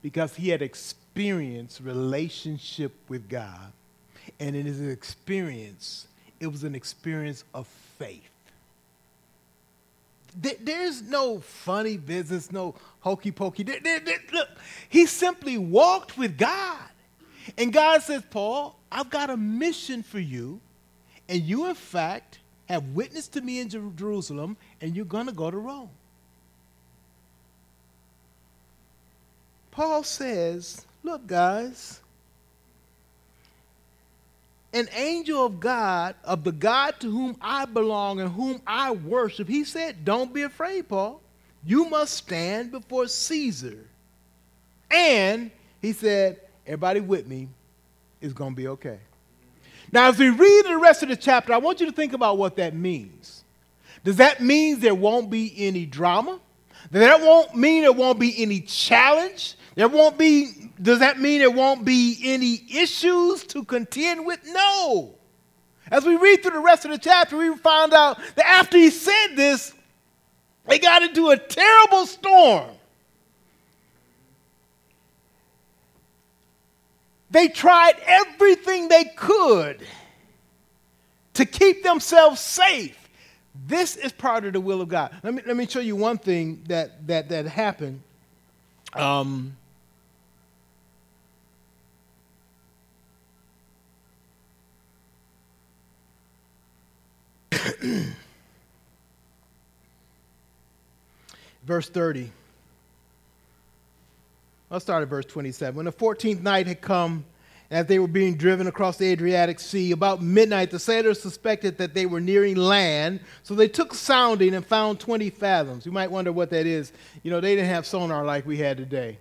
because he had experienced relationship with God. And in his experience, it was an experience of faith there's no funny business, no hokey pokey. Look, he simply walked with God. And God says, Paul, I've got a mission for you. And you, in fact, have witnessed to me in Jerusalem, and you're going to go to Rome. Paul says, Look, guys, an angel of God, of the God to whom I belong and whom I worship, he said, Don't be afraid, Paul. You must stand before Caesar. And he said, Everybody with me is going to be okay. Now, as we read the rest of the chapter, I want you to think about what that means. Does that mean there won't be any drama? That won't mean there won't be any challenge? There won't be, does that mean there won't be any issues to contend with? No. As we read through the rest of the chapter, we find out that after he said this, they got into a terrible storm. They tried everything they could to keep themselves safe. This is part of the will of God. Let me, let me show you one thing that, that, that happened. Um, verse 30. Let's start at verse 27. When the 14th night had come, as they were being driven across the Adriatic Sea, about midnight, the sailors suspected that they were nearing land, so they took sounding and found 20 fathoms. You might wonder what that is. You know, they didn't have sonar like we had today.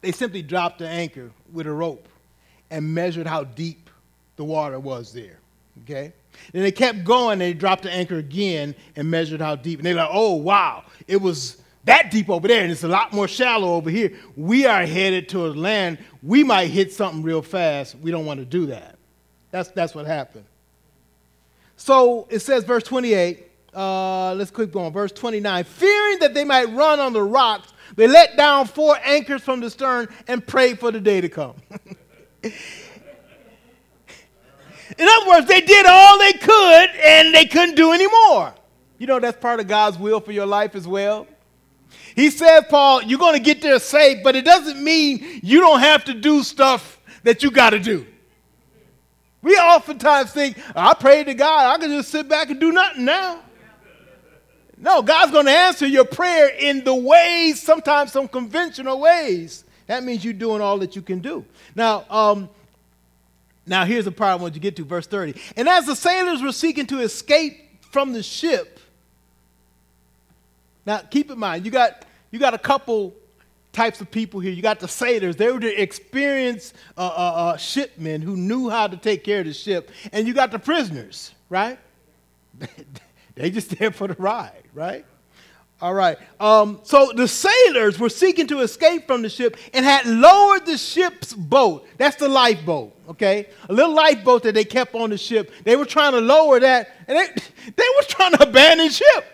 They simply dropped the anchor with a rope and measured how deep the water was there. Okay? And they kept going, and they dropped the anchor again and measured how deep. And they're like, oh, wow, it was that deep over there, and it's a lot more shallow over here. We are headed towards land. We might hit something real fast. We don't want to do that. That's, that's what happened. So it says, verse 28, uh, let's keep going. Verse 29 Fearing that they might run on the rocks, they let down four anchors from the stern and prayed for the day to come. In other words, they did all they could and they couldn't do any more. You know, that's part of God's will for your life as well. He said, Paul, you're going to get there safe, but it doesn't mean you don't have to do stuff that you got to do. We oftentimes think, I pray to God, I can just sit back and do nothing now. No, God's going to answer your prayer in the ways, sometimes some conventional ways. That means you're doing all that you can do. Now, um, now here's the part I want you to get to, verse 30. And as the sailors were seeking to escape from the ship, now, keep in mind, you got, you got a couple types of people here. You got the sailors, they were the experienced uh, uh, uh, shipmen who knew how to take care of the ship. And you got the prisoners, right? they just there for the ride, right? All right. Um, so the sailors were seeking to escape from the ship and had lowered the ship's boat. That's the lifeboat, okay? A little lifeboat that they kept on the ship. They were trying to lower that, and they, they were trying to abandon ship.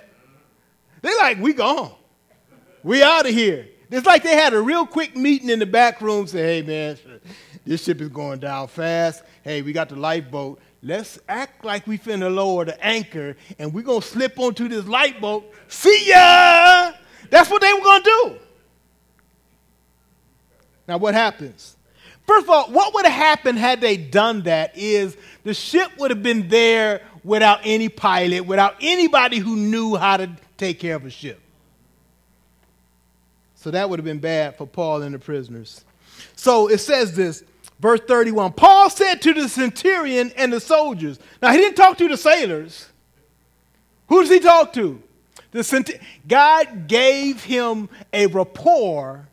They're like, we gone. We out of here. It's like they had a real quick meeting in the back room, say, hey, man, this ship is going down fast. Hey, we got the lifeboat. Let's act like we finna lower the anchor and we're gonna slip onto this lifeboat. See ya! That's what they were gonna do. Now, what happens? First of all, what would have happened had they done that is the ship would have been there without any pilot, without anybody who knew how to take care of a ship. So that would have been bad for Paul and the prisoners. So it says this, verse 31 Paul said to the centurion and the soldiers, now he didn't talk to the sailors. Who does he talk to? The cent- God gave him a rapport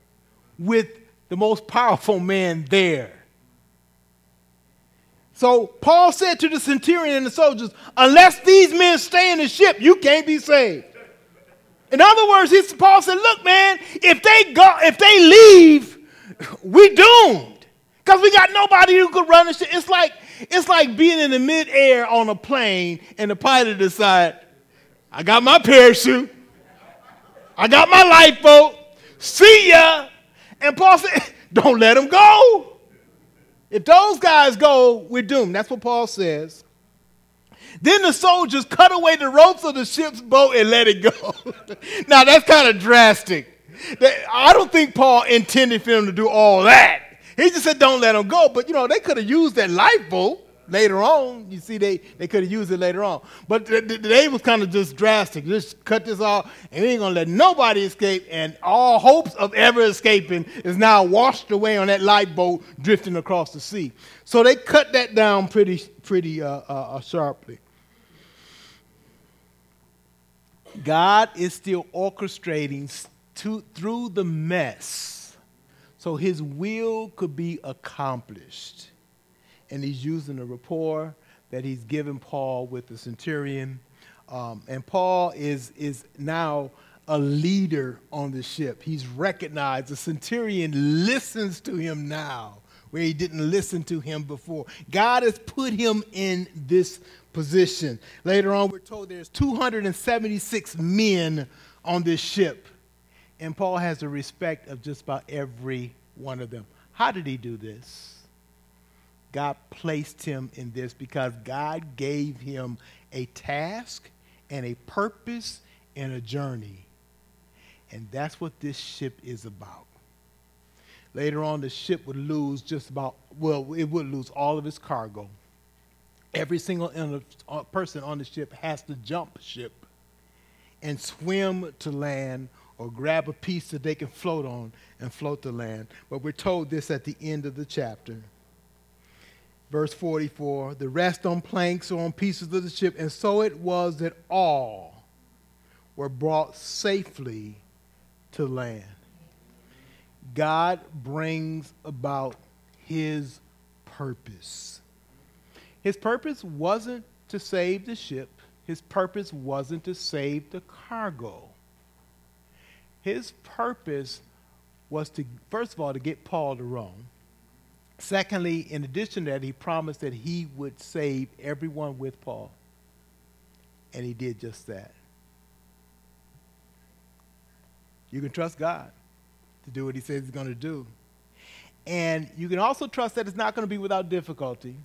with the most powerful man there. So Paul said to the centurion and the soldiers, Unless these men stay in the ship, you can't be saved. In other words, he, Paul said, look, man, if they go, if they leave, we're doomed. Because we got nobody who could run the ship. It's like, it's like being in the midair on a plane and the pilot decide, I got my parachute, I got my lifeboat, see ya. And Paul said, don't let them go. If those guys go, we're doomed. That's what Paul says. Then the soldiers cut away the ropes of the ship's boat and let it go. now that's kind of drastic. I don't think Paul intended for them to do all that. He just said, don't let them go. But, you know, they could have used that lifeboat later on. You see, they, they could have used it later on. But they was kind of just drastic. Just cut this off, and we ain't going to let nobody escape. And all hopes of ever escaping is now washed away on that lifeboat drifting across the sea. So they cut that down pretty, pretty uh, uh, uh sharply. God is still orchestrating to, through the mess so his will could be accomplished. And he's using the rapport that he's given Paul with the centurion. Um, and Paul is, is now a leader on the ship. He's recognized. The centurion listens to him now, where he didn't listen to him before. God has put him in this position. Later on, we're told there's 276 men on this ship. And Paul has the respect of just about every one of them. How did he do this? God placed him in this because God gave him a task and a purpose and a journey. And that's what this ship is about. Later on, the ship would lose just about, well, it would lose all of its cargo. Every single uh, person on the ship has to jump ship and swim to land or grab a piece that they can float on and float to land. But we're told this at the end of the chapter. Verse 44 the rest on planks or on pieces of the ship, and so it was that all were brought safely to land. God brings about his purpose. His purpose wasn't to save the ship, his purpose wasn't to save the cargo. His purpose was to, first of all, to get Paul to Rome. Secondly, in addition to that, he promised that he would save everyone with Paul. And he did just that. You can trust God to do what he says he's going to do. And you can also trust that it's not going to be without difficulty.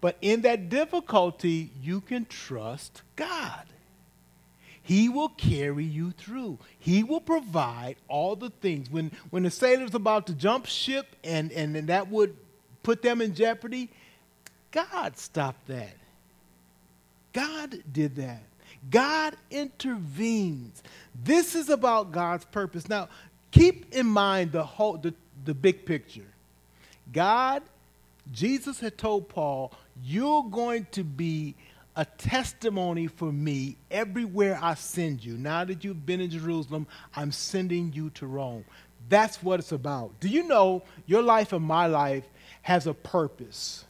But in that difficulty, you can trust God. He will carry you through. He will provide all the things. When, when the sailor's about to jump ship and, and, and that would put them in jeopardy, God stopped that. God did that. God intervenes. This is about God's purpose. Now, keep in mind the whole the, the big picture. God, Jesus had told Paul, you're going to be a testimony for me everywhere I send you. Now that you've been in Jerusalem, I'm sending you to Rome. That's what it's about. Do you know your life and my life has a purpose?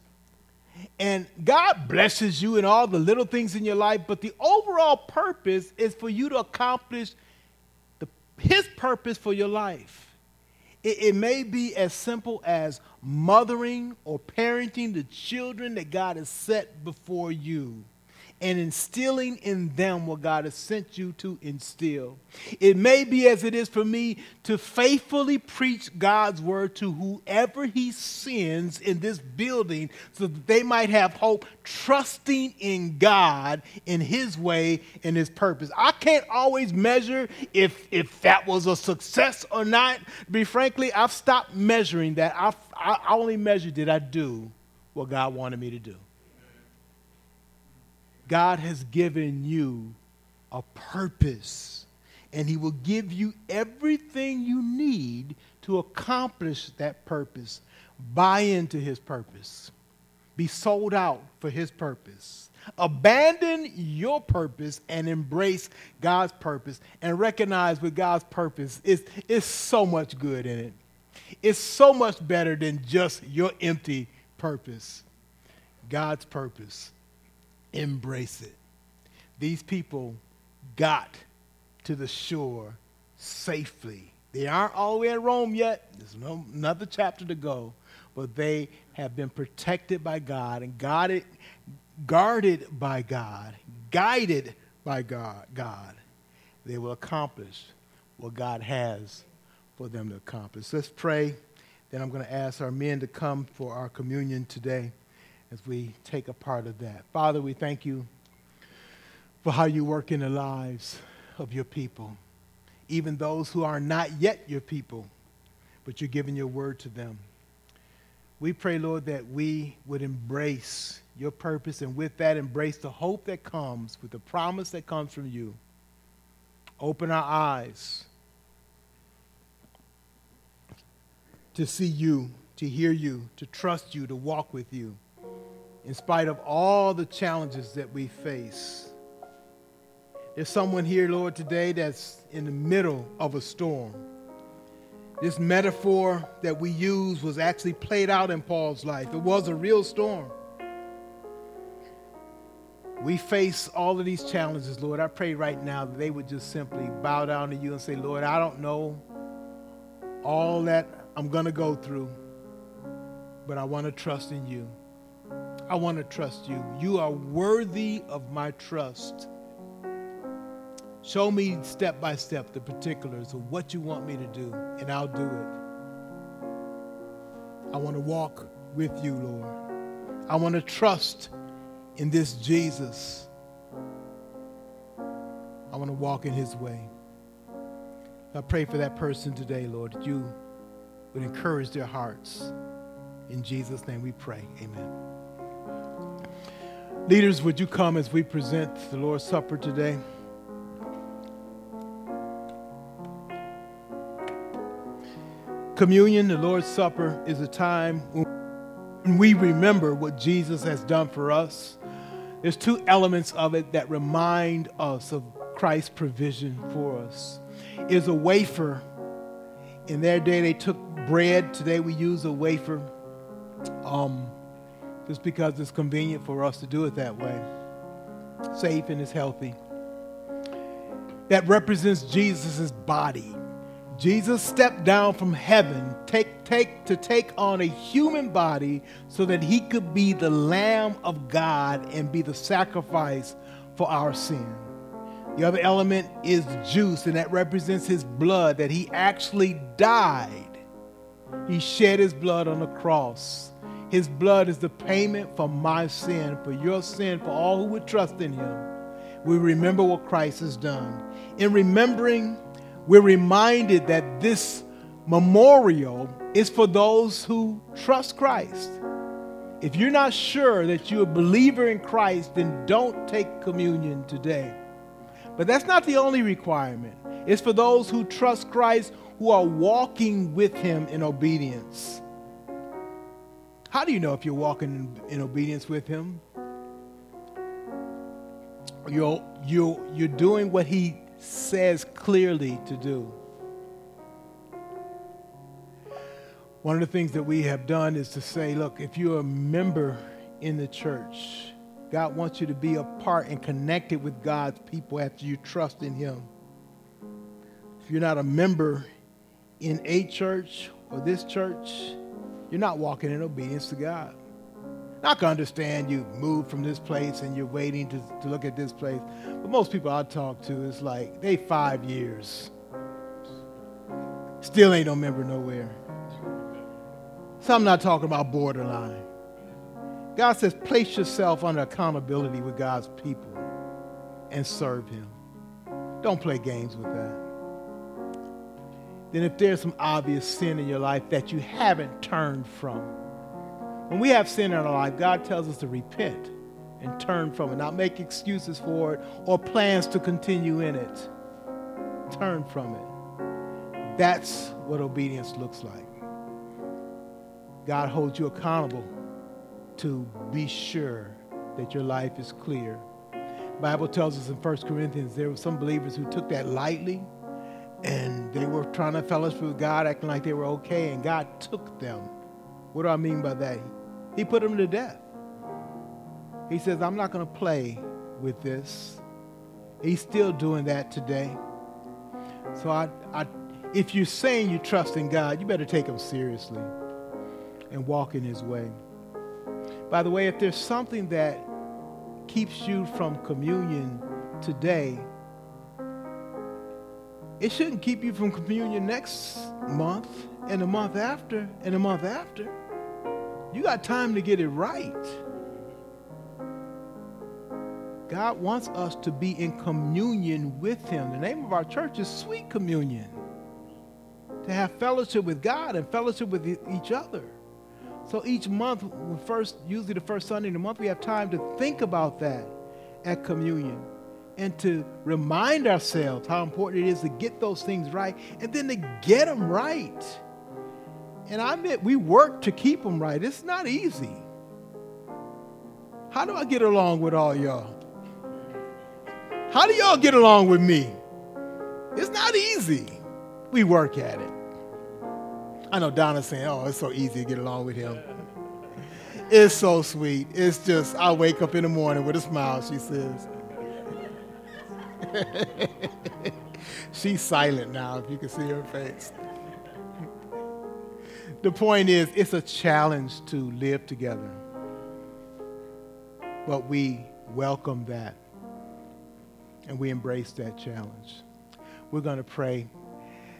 And God blesses you in all the little things in your life, but the overall purpose is for you to accomplish the, His purpose for your life. It, it may be as simple as mothering or parenting the children that God has set before you and instilling in them what God has sent you to instill. It may be as it is for me to faithfully preach God's word to whoever He sends in this building so that they might have hope, trusting in God, in His way, and His purpose. I can't always measure if, if that was a success or not. To be frankly, I've stopped measuring that. I've, I only measure did I do what God wanted me to do. God has given you a purpose, and He will give you everything you need to accomplish that purpose. Buy into His purpose, be sold out for His purpose. Abandon your purpose and embrace God's purpose and recognize with God's purpose is, is so much good in it. It's so much better than just your empty purpose. God's purpose embrace it. These people got to the shore safely. They aren't all the way at Rome yet. There's no, another chapter to go. But they have been protected by God and guarded, guarded by God, guided by God, God. They will accomplish what God has for them to accomplish. Let's pray. Then I'm going to ask our men to come for our communion today as we take a part of that. Father, we thank you for how you work in the lives of your people, even those who are not yet your people, but you're giving your word to them. We pray, Lord, that we would embrace your purpose and with that embrace the hope that comes with the promise that comes from you. Open our eyes to see you, to hear you, to trust you, to walk with you in spite of all the challenges that we face. There's someone here, Lord, today that's in the middle of a storm. This metaphor that we use was actually played out in Paul's life. It was a real storm. We face all of these challenges, Lord. I pray right now that they would just simply bow down to you and say, Lord, I don't know all that I'm going to go through, but I want to trust in you. I want to trust you. You are worthy of my trust. Show me step by step the particulars of what you want me to do, and I'll do it. I want to walk with you, Lord. I want to trust in this Jesus. I want to walk in his way. I pray for that person today, Lord, that you would encourage their hearts. In Jesus' name we pray. Amen. Leaders, would you come as we present the Lord's Supper today? Communion, the Lord's Supper, is a time when we remember what Jesus has done for us. There's two elements of it that remind us of Christ's provision for us. Is a wafer. In their day, they took bread. Today, we use a wafer um, just because it's convenient for us to do it that way. Safe and it's healthy. That represents Jesus' body Jesus stepped down from heaven take, take, to take on a human body so that he could be the Lamb of God and be the sacrifice for our sin. The other element is juice, and that represents his blood, that he actually died. He shed his blood on the cross. His blood is the payment for my sin, for your sin, for all who would trust in him. We remember what Christ has done. In remembering we're reminded that this memorial is for those who trust Christ. If you're not sure that you're a believer in Christ, then don't take communion today. But that's not the only requirement. It's for those who trust Christ, who are walking with Him in obedience. How do you know if you're walking in, in obedience with Him? You're, you're, you're doing what He says clearly to do. One of the things that we have done is to say, look, if you're a member in the church, God wants you to be a part and connected with God's people after you trust in Him. If you're not a member in a church or this church, you're not walking in obedience to God. I can understand you moved from this place and you're waiting to, to look at this place. But most people I talk to, is like they five years. Still ain't no member nowhere. So I'm not talking about borderline. God says, place yourself under accountability with God's people and serve Him. Don't play games with that. Then, if there's some obvious sin in your life that you haven't turned from, when we have sin in our life, God tells us to repent and turn from it, not make excuses for it or plans to continue in it. Turn from it. That's what obedience looks like. God holds you accountable to be sure that your life is clear. Bible tells us in 1 Corinthians there were some believers who took that lightly and they were trying to fellowship with God, acting like they were okay, and God took them. What do I mean by that? He put them to death. He says, I'm not going to play with this. He's still doing that today. So I, I, if you're saying you trust in God, you better take him seriously and walk in his way. By the way, if there's something that keeps you from communion today, it shouldn't keep you from communion next month and the month after and the month after. You got time to get it right. God wants us to be in communion with Him. The name of our church is Sweet Communion. To have fellowship with God and fellowship with each other. So each month, first, usually the first Sunday in the month, we have time to think about that at communion and to remind ourselves how important it is to get those things right and then to get them right. And I admit, we work to keep them right. It's not easy. How do I get along with all y'all? How do y'all get along with me? It's not easy. We work at it. I know Donna's saying, oh, it's so easy to get along with him. It's so sweet. It's just, I wake up in the morning with a smile, she says. She's silent now, if you can see her face. The point is, it's a challenge to live together. But we welcome that and we embrace that challenge. We're going to pray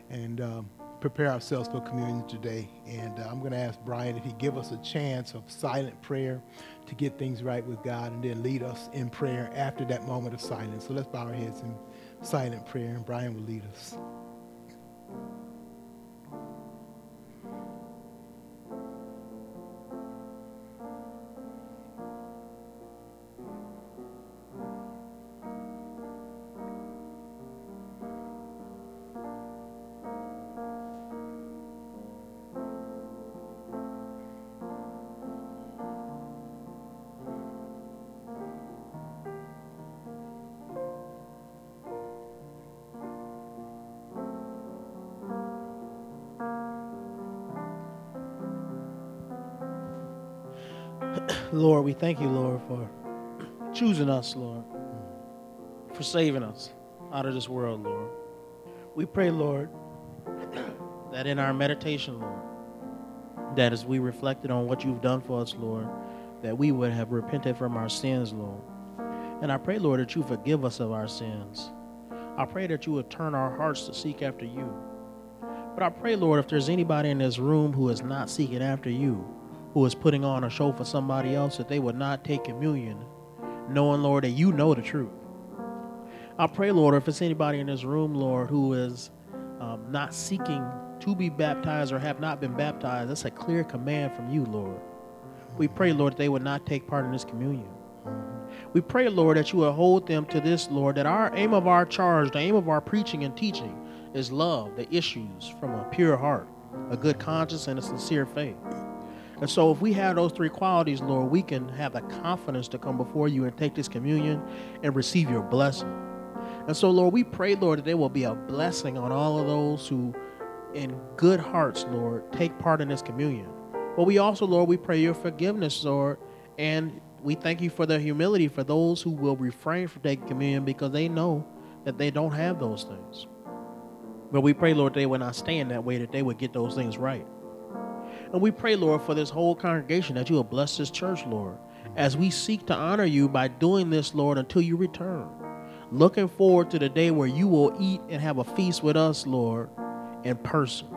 and um, prepare ourselves for communion today. And uh, I'm going to ask Brian if he give us a chance of silent prayer to get things right with God and then lead us in prayer after that moment of silence. So let's bow our heads in silent prayer, and Brian will lead us. We thank you, Lord, for choosing us, Lord, for saving us out of this world, Lord. We pray, Lord, that in our meditation, Lord, that as we reflected on what you've done for us, Lord, that we would have repented from our sins, Lord. And I pray, Lord, that you forgive us of our sins. I pray that you would turn our hearts to seek after you. But I pray, Lord, if there's anybody in this room who is not seeking after you, who is putting on a show for somebody else that they would not take communion, knowing, Lord, that you know the truth. I pray, Lord, if it's anybody in this room, Lord, who is um, not seeking to be baptized or have not been baptized, that's a clear command from you, Lord. We pray, Lord, that they would not take part in this communion. We pray, Lord, that you will hold them to this, Lord, that our aim of our charge, the aim of our preaching and teaching is love, the issues from a pure heart, a good conscience, and a sincere faith. And so, if we have those three qualities, Lord, we can have the confidence to come before you and take this communion and receive your blessing. And so, Lord, we pray, Lord, that there will be a blessing on all of those who, in good hearts, Lord, take part in this communion. But we also, Lord, we pray your forgiveness, Lord, and we thank you for the humility for those who will refrain from taking communion because they know that they don't have those things. But we pray, Lord, they will not stand that way, that they would get those things right. And we pray, Lord, for this whole congregation that you will bless this church, Lord, as we seek to honor you by doing this, Lord, until you return. Looking forward to the day where you will eat and have a feast with us, Lord, in person.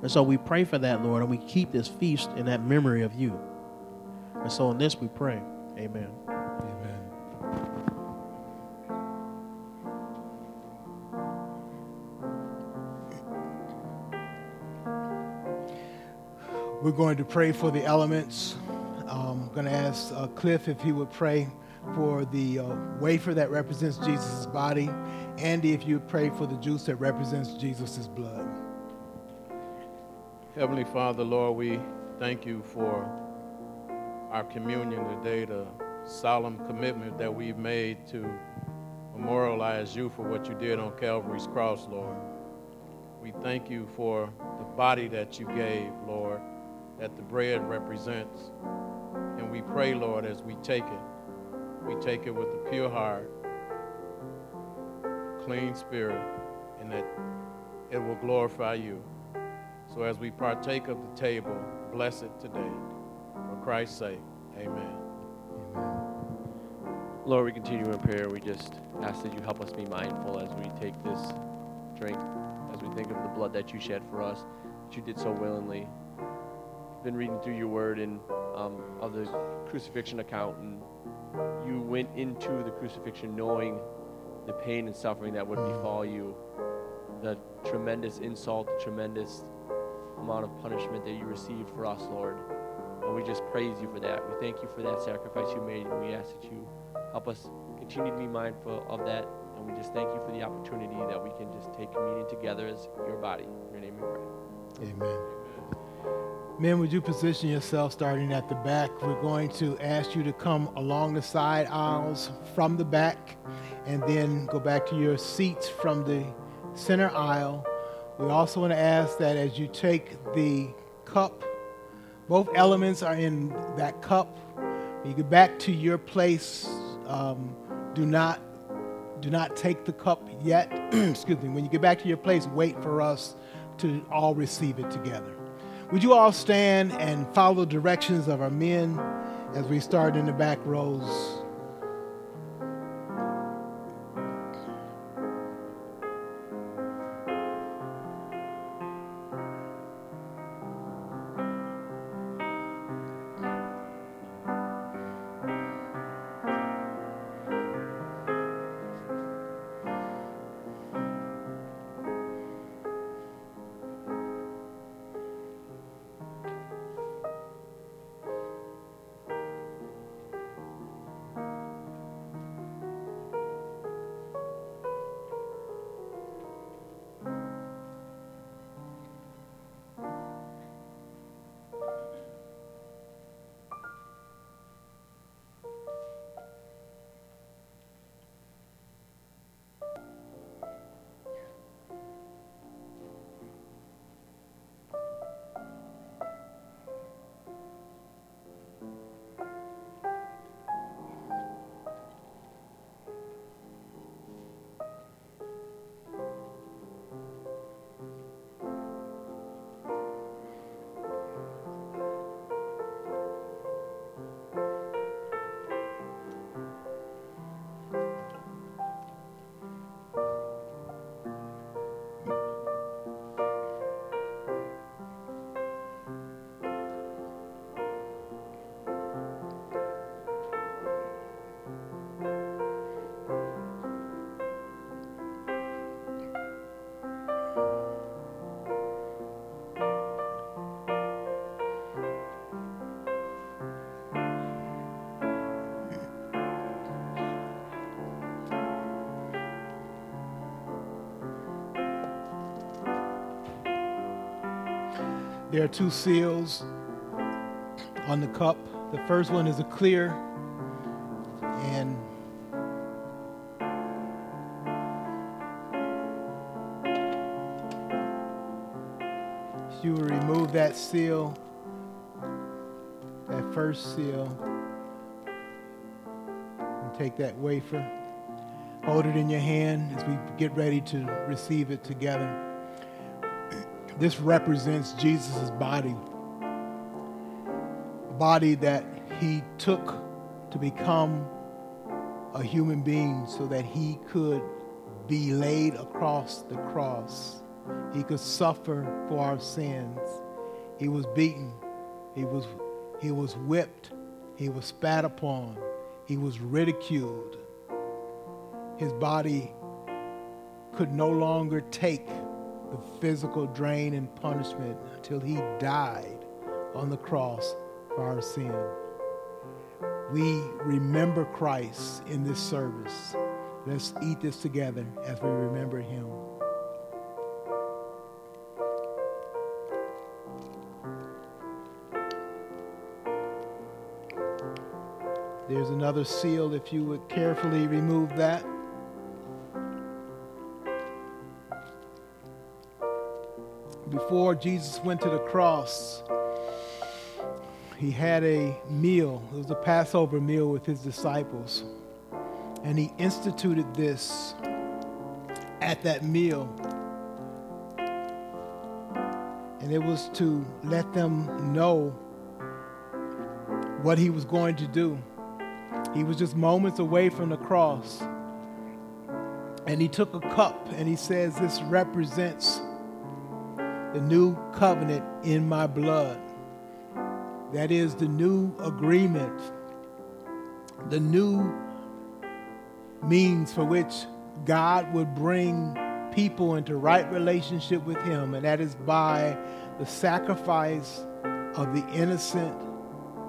And so we pray for that, Lord, and we keep this feast in that memory of you. And so in this we pray. Amen. We're going to pray for the elements. Um, I'm going to ask uh, Cliff if he would pray for the uh, wafer that represents Jesus' body. Andy, if you would pray for the juice that represents Jesus' blood. Heavenly Father, Lord, we thank you for our communion today, the solemn commitment that we've made to memorialize you for what you did on Calvary's cross, Lord. We thank you for the body that you gave, Lord that the bread represents. And we pray, Lord, as we take it, we take it with a pure heart, clean spirit, and that it will glorify you. So as we partake of the table, bless it today. For Christ's sake, amen. Amen. Lord, we continue in prayer. We just ask that you help us be mindful as we take this drink, as we think of the blood that you shed for us, that you did so willingly, been reading through your word and um, of the crucifixion account, and you went into the crucifixion knowing the pain and suffering that would befall you, the tremendous insult, the tremendous amount of punishment that you received for us, Lord. And we just praise you for that. We thank you for that sacrifice you made, and we ask that you help us continue to be mindful of that. And we just thank you for the opportunity that we can just take communion together as your body. In your name we pray. Amen. Men, would you position yourself starting at the back? We're going to ask you to come along the side aisles from the back and then go back to your seats from the center aisle. We also want to ask that as you take the cup, both elements are in that cup. When you get back to your place, um, do not do not take the cup yet. Excuse me. When you get back to your place, wait for us to all receive it together. Would you all stand and follow the directions of our men as we start in the back rows? There are two seals on the cup. The first one is a clear, and you will remove that seal, that first seal, and take that wafer. Hold it in your hand as we get ready to receive it together. This represents Jesus' body, a body that he took to become a human being so that he could be laid across the cross. He could suffer for our sins. He was beaten. He was, he was whipped. He was spat upon. He was ridiculed. His body could no longer take the physical drain and punishment until he died on the cross for our sin. We remember Christ in this service. Let's eat this together as we remember him. There's another seal if you would carefully remove that. Before Jesus went to the cross, he had a meal. It was a Passover meal with his disciples. And he instituted this at that meal. And it was to let them know what he was going to do. He was just moments away from the cross. And he took a cup and he says, This represents the new covenant in my blood. That is the new agreement, the new means for which God would bring people into right relationship with Him, and that is by the sacrifice of the innocent,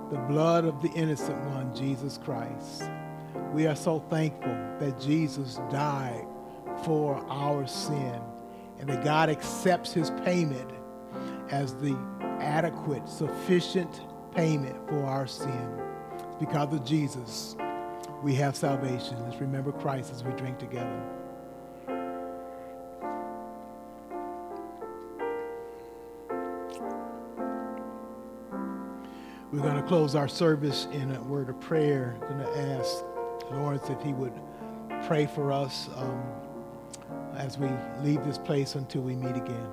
the blood of the innocent one, Jesus Christ. We are so thankful that Jesus died for our sin and that God accepts his payment as the adequate, sufficient payment for our sin. It's because of Jesus, we have salvation. Let's remember Christ as we drink together. We're going to close our service in a word of prayer. I'm going to ask Lawrence if he would pray for us. Um, as we leave this place until we meet again.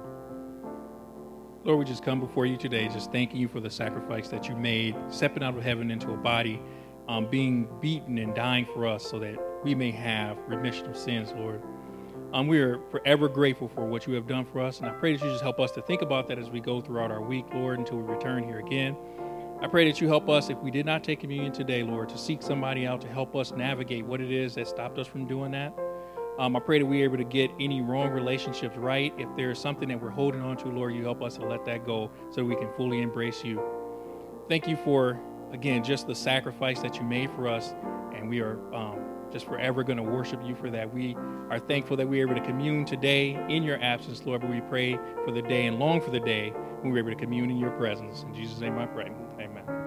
Lord, we just come before you today, just thanking you for the sacrifice that you made, stepping out of heaven into a body, um, being beaten and dying for us so that we may have remission of sins, Lord. Um, we are forever grateful for what you have done for us, and I pray that you just help us to think about that as we go throughout our week, Lord, until we return here again. I pray that you help us, if we did not take communion today, Lord, to seek somebody out to help us navigate what it is that stopped us from doing that. Um, I pray that we're able to get any wrong relationships right. If there's something that we're holding on to, Lord, you help us to let that go so we can fully embrace you. Thank you for, again, just the sacrifice that you made for us, and we are um, just forever going to worship you for that. We are thankful that we are able to commune today in your absence, Lord, but we pray for the day and long for the day when we're able to commune in your presence. In Jesus' name I pray. Amen.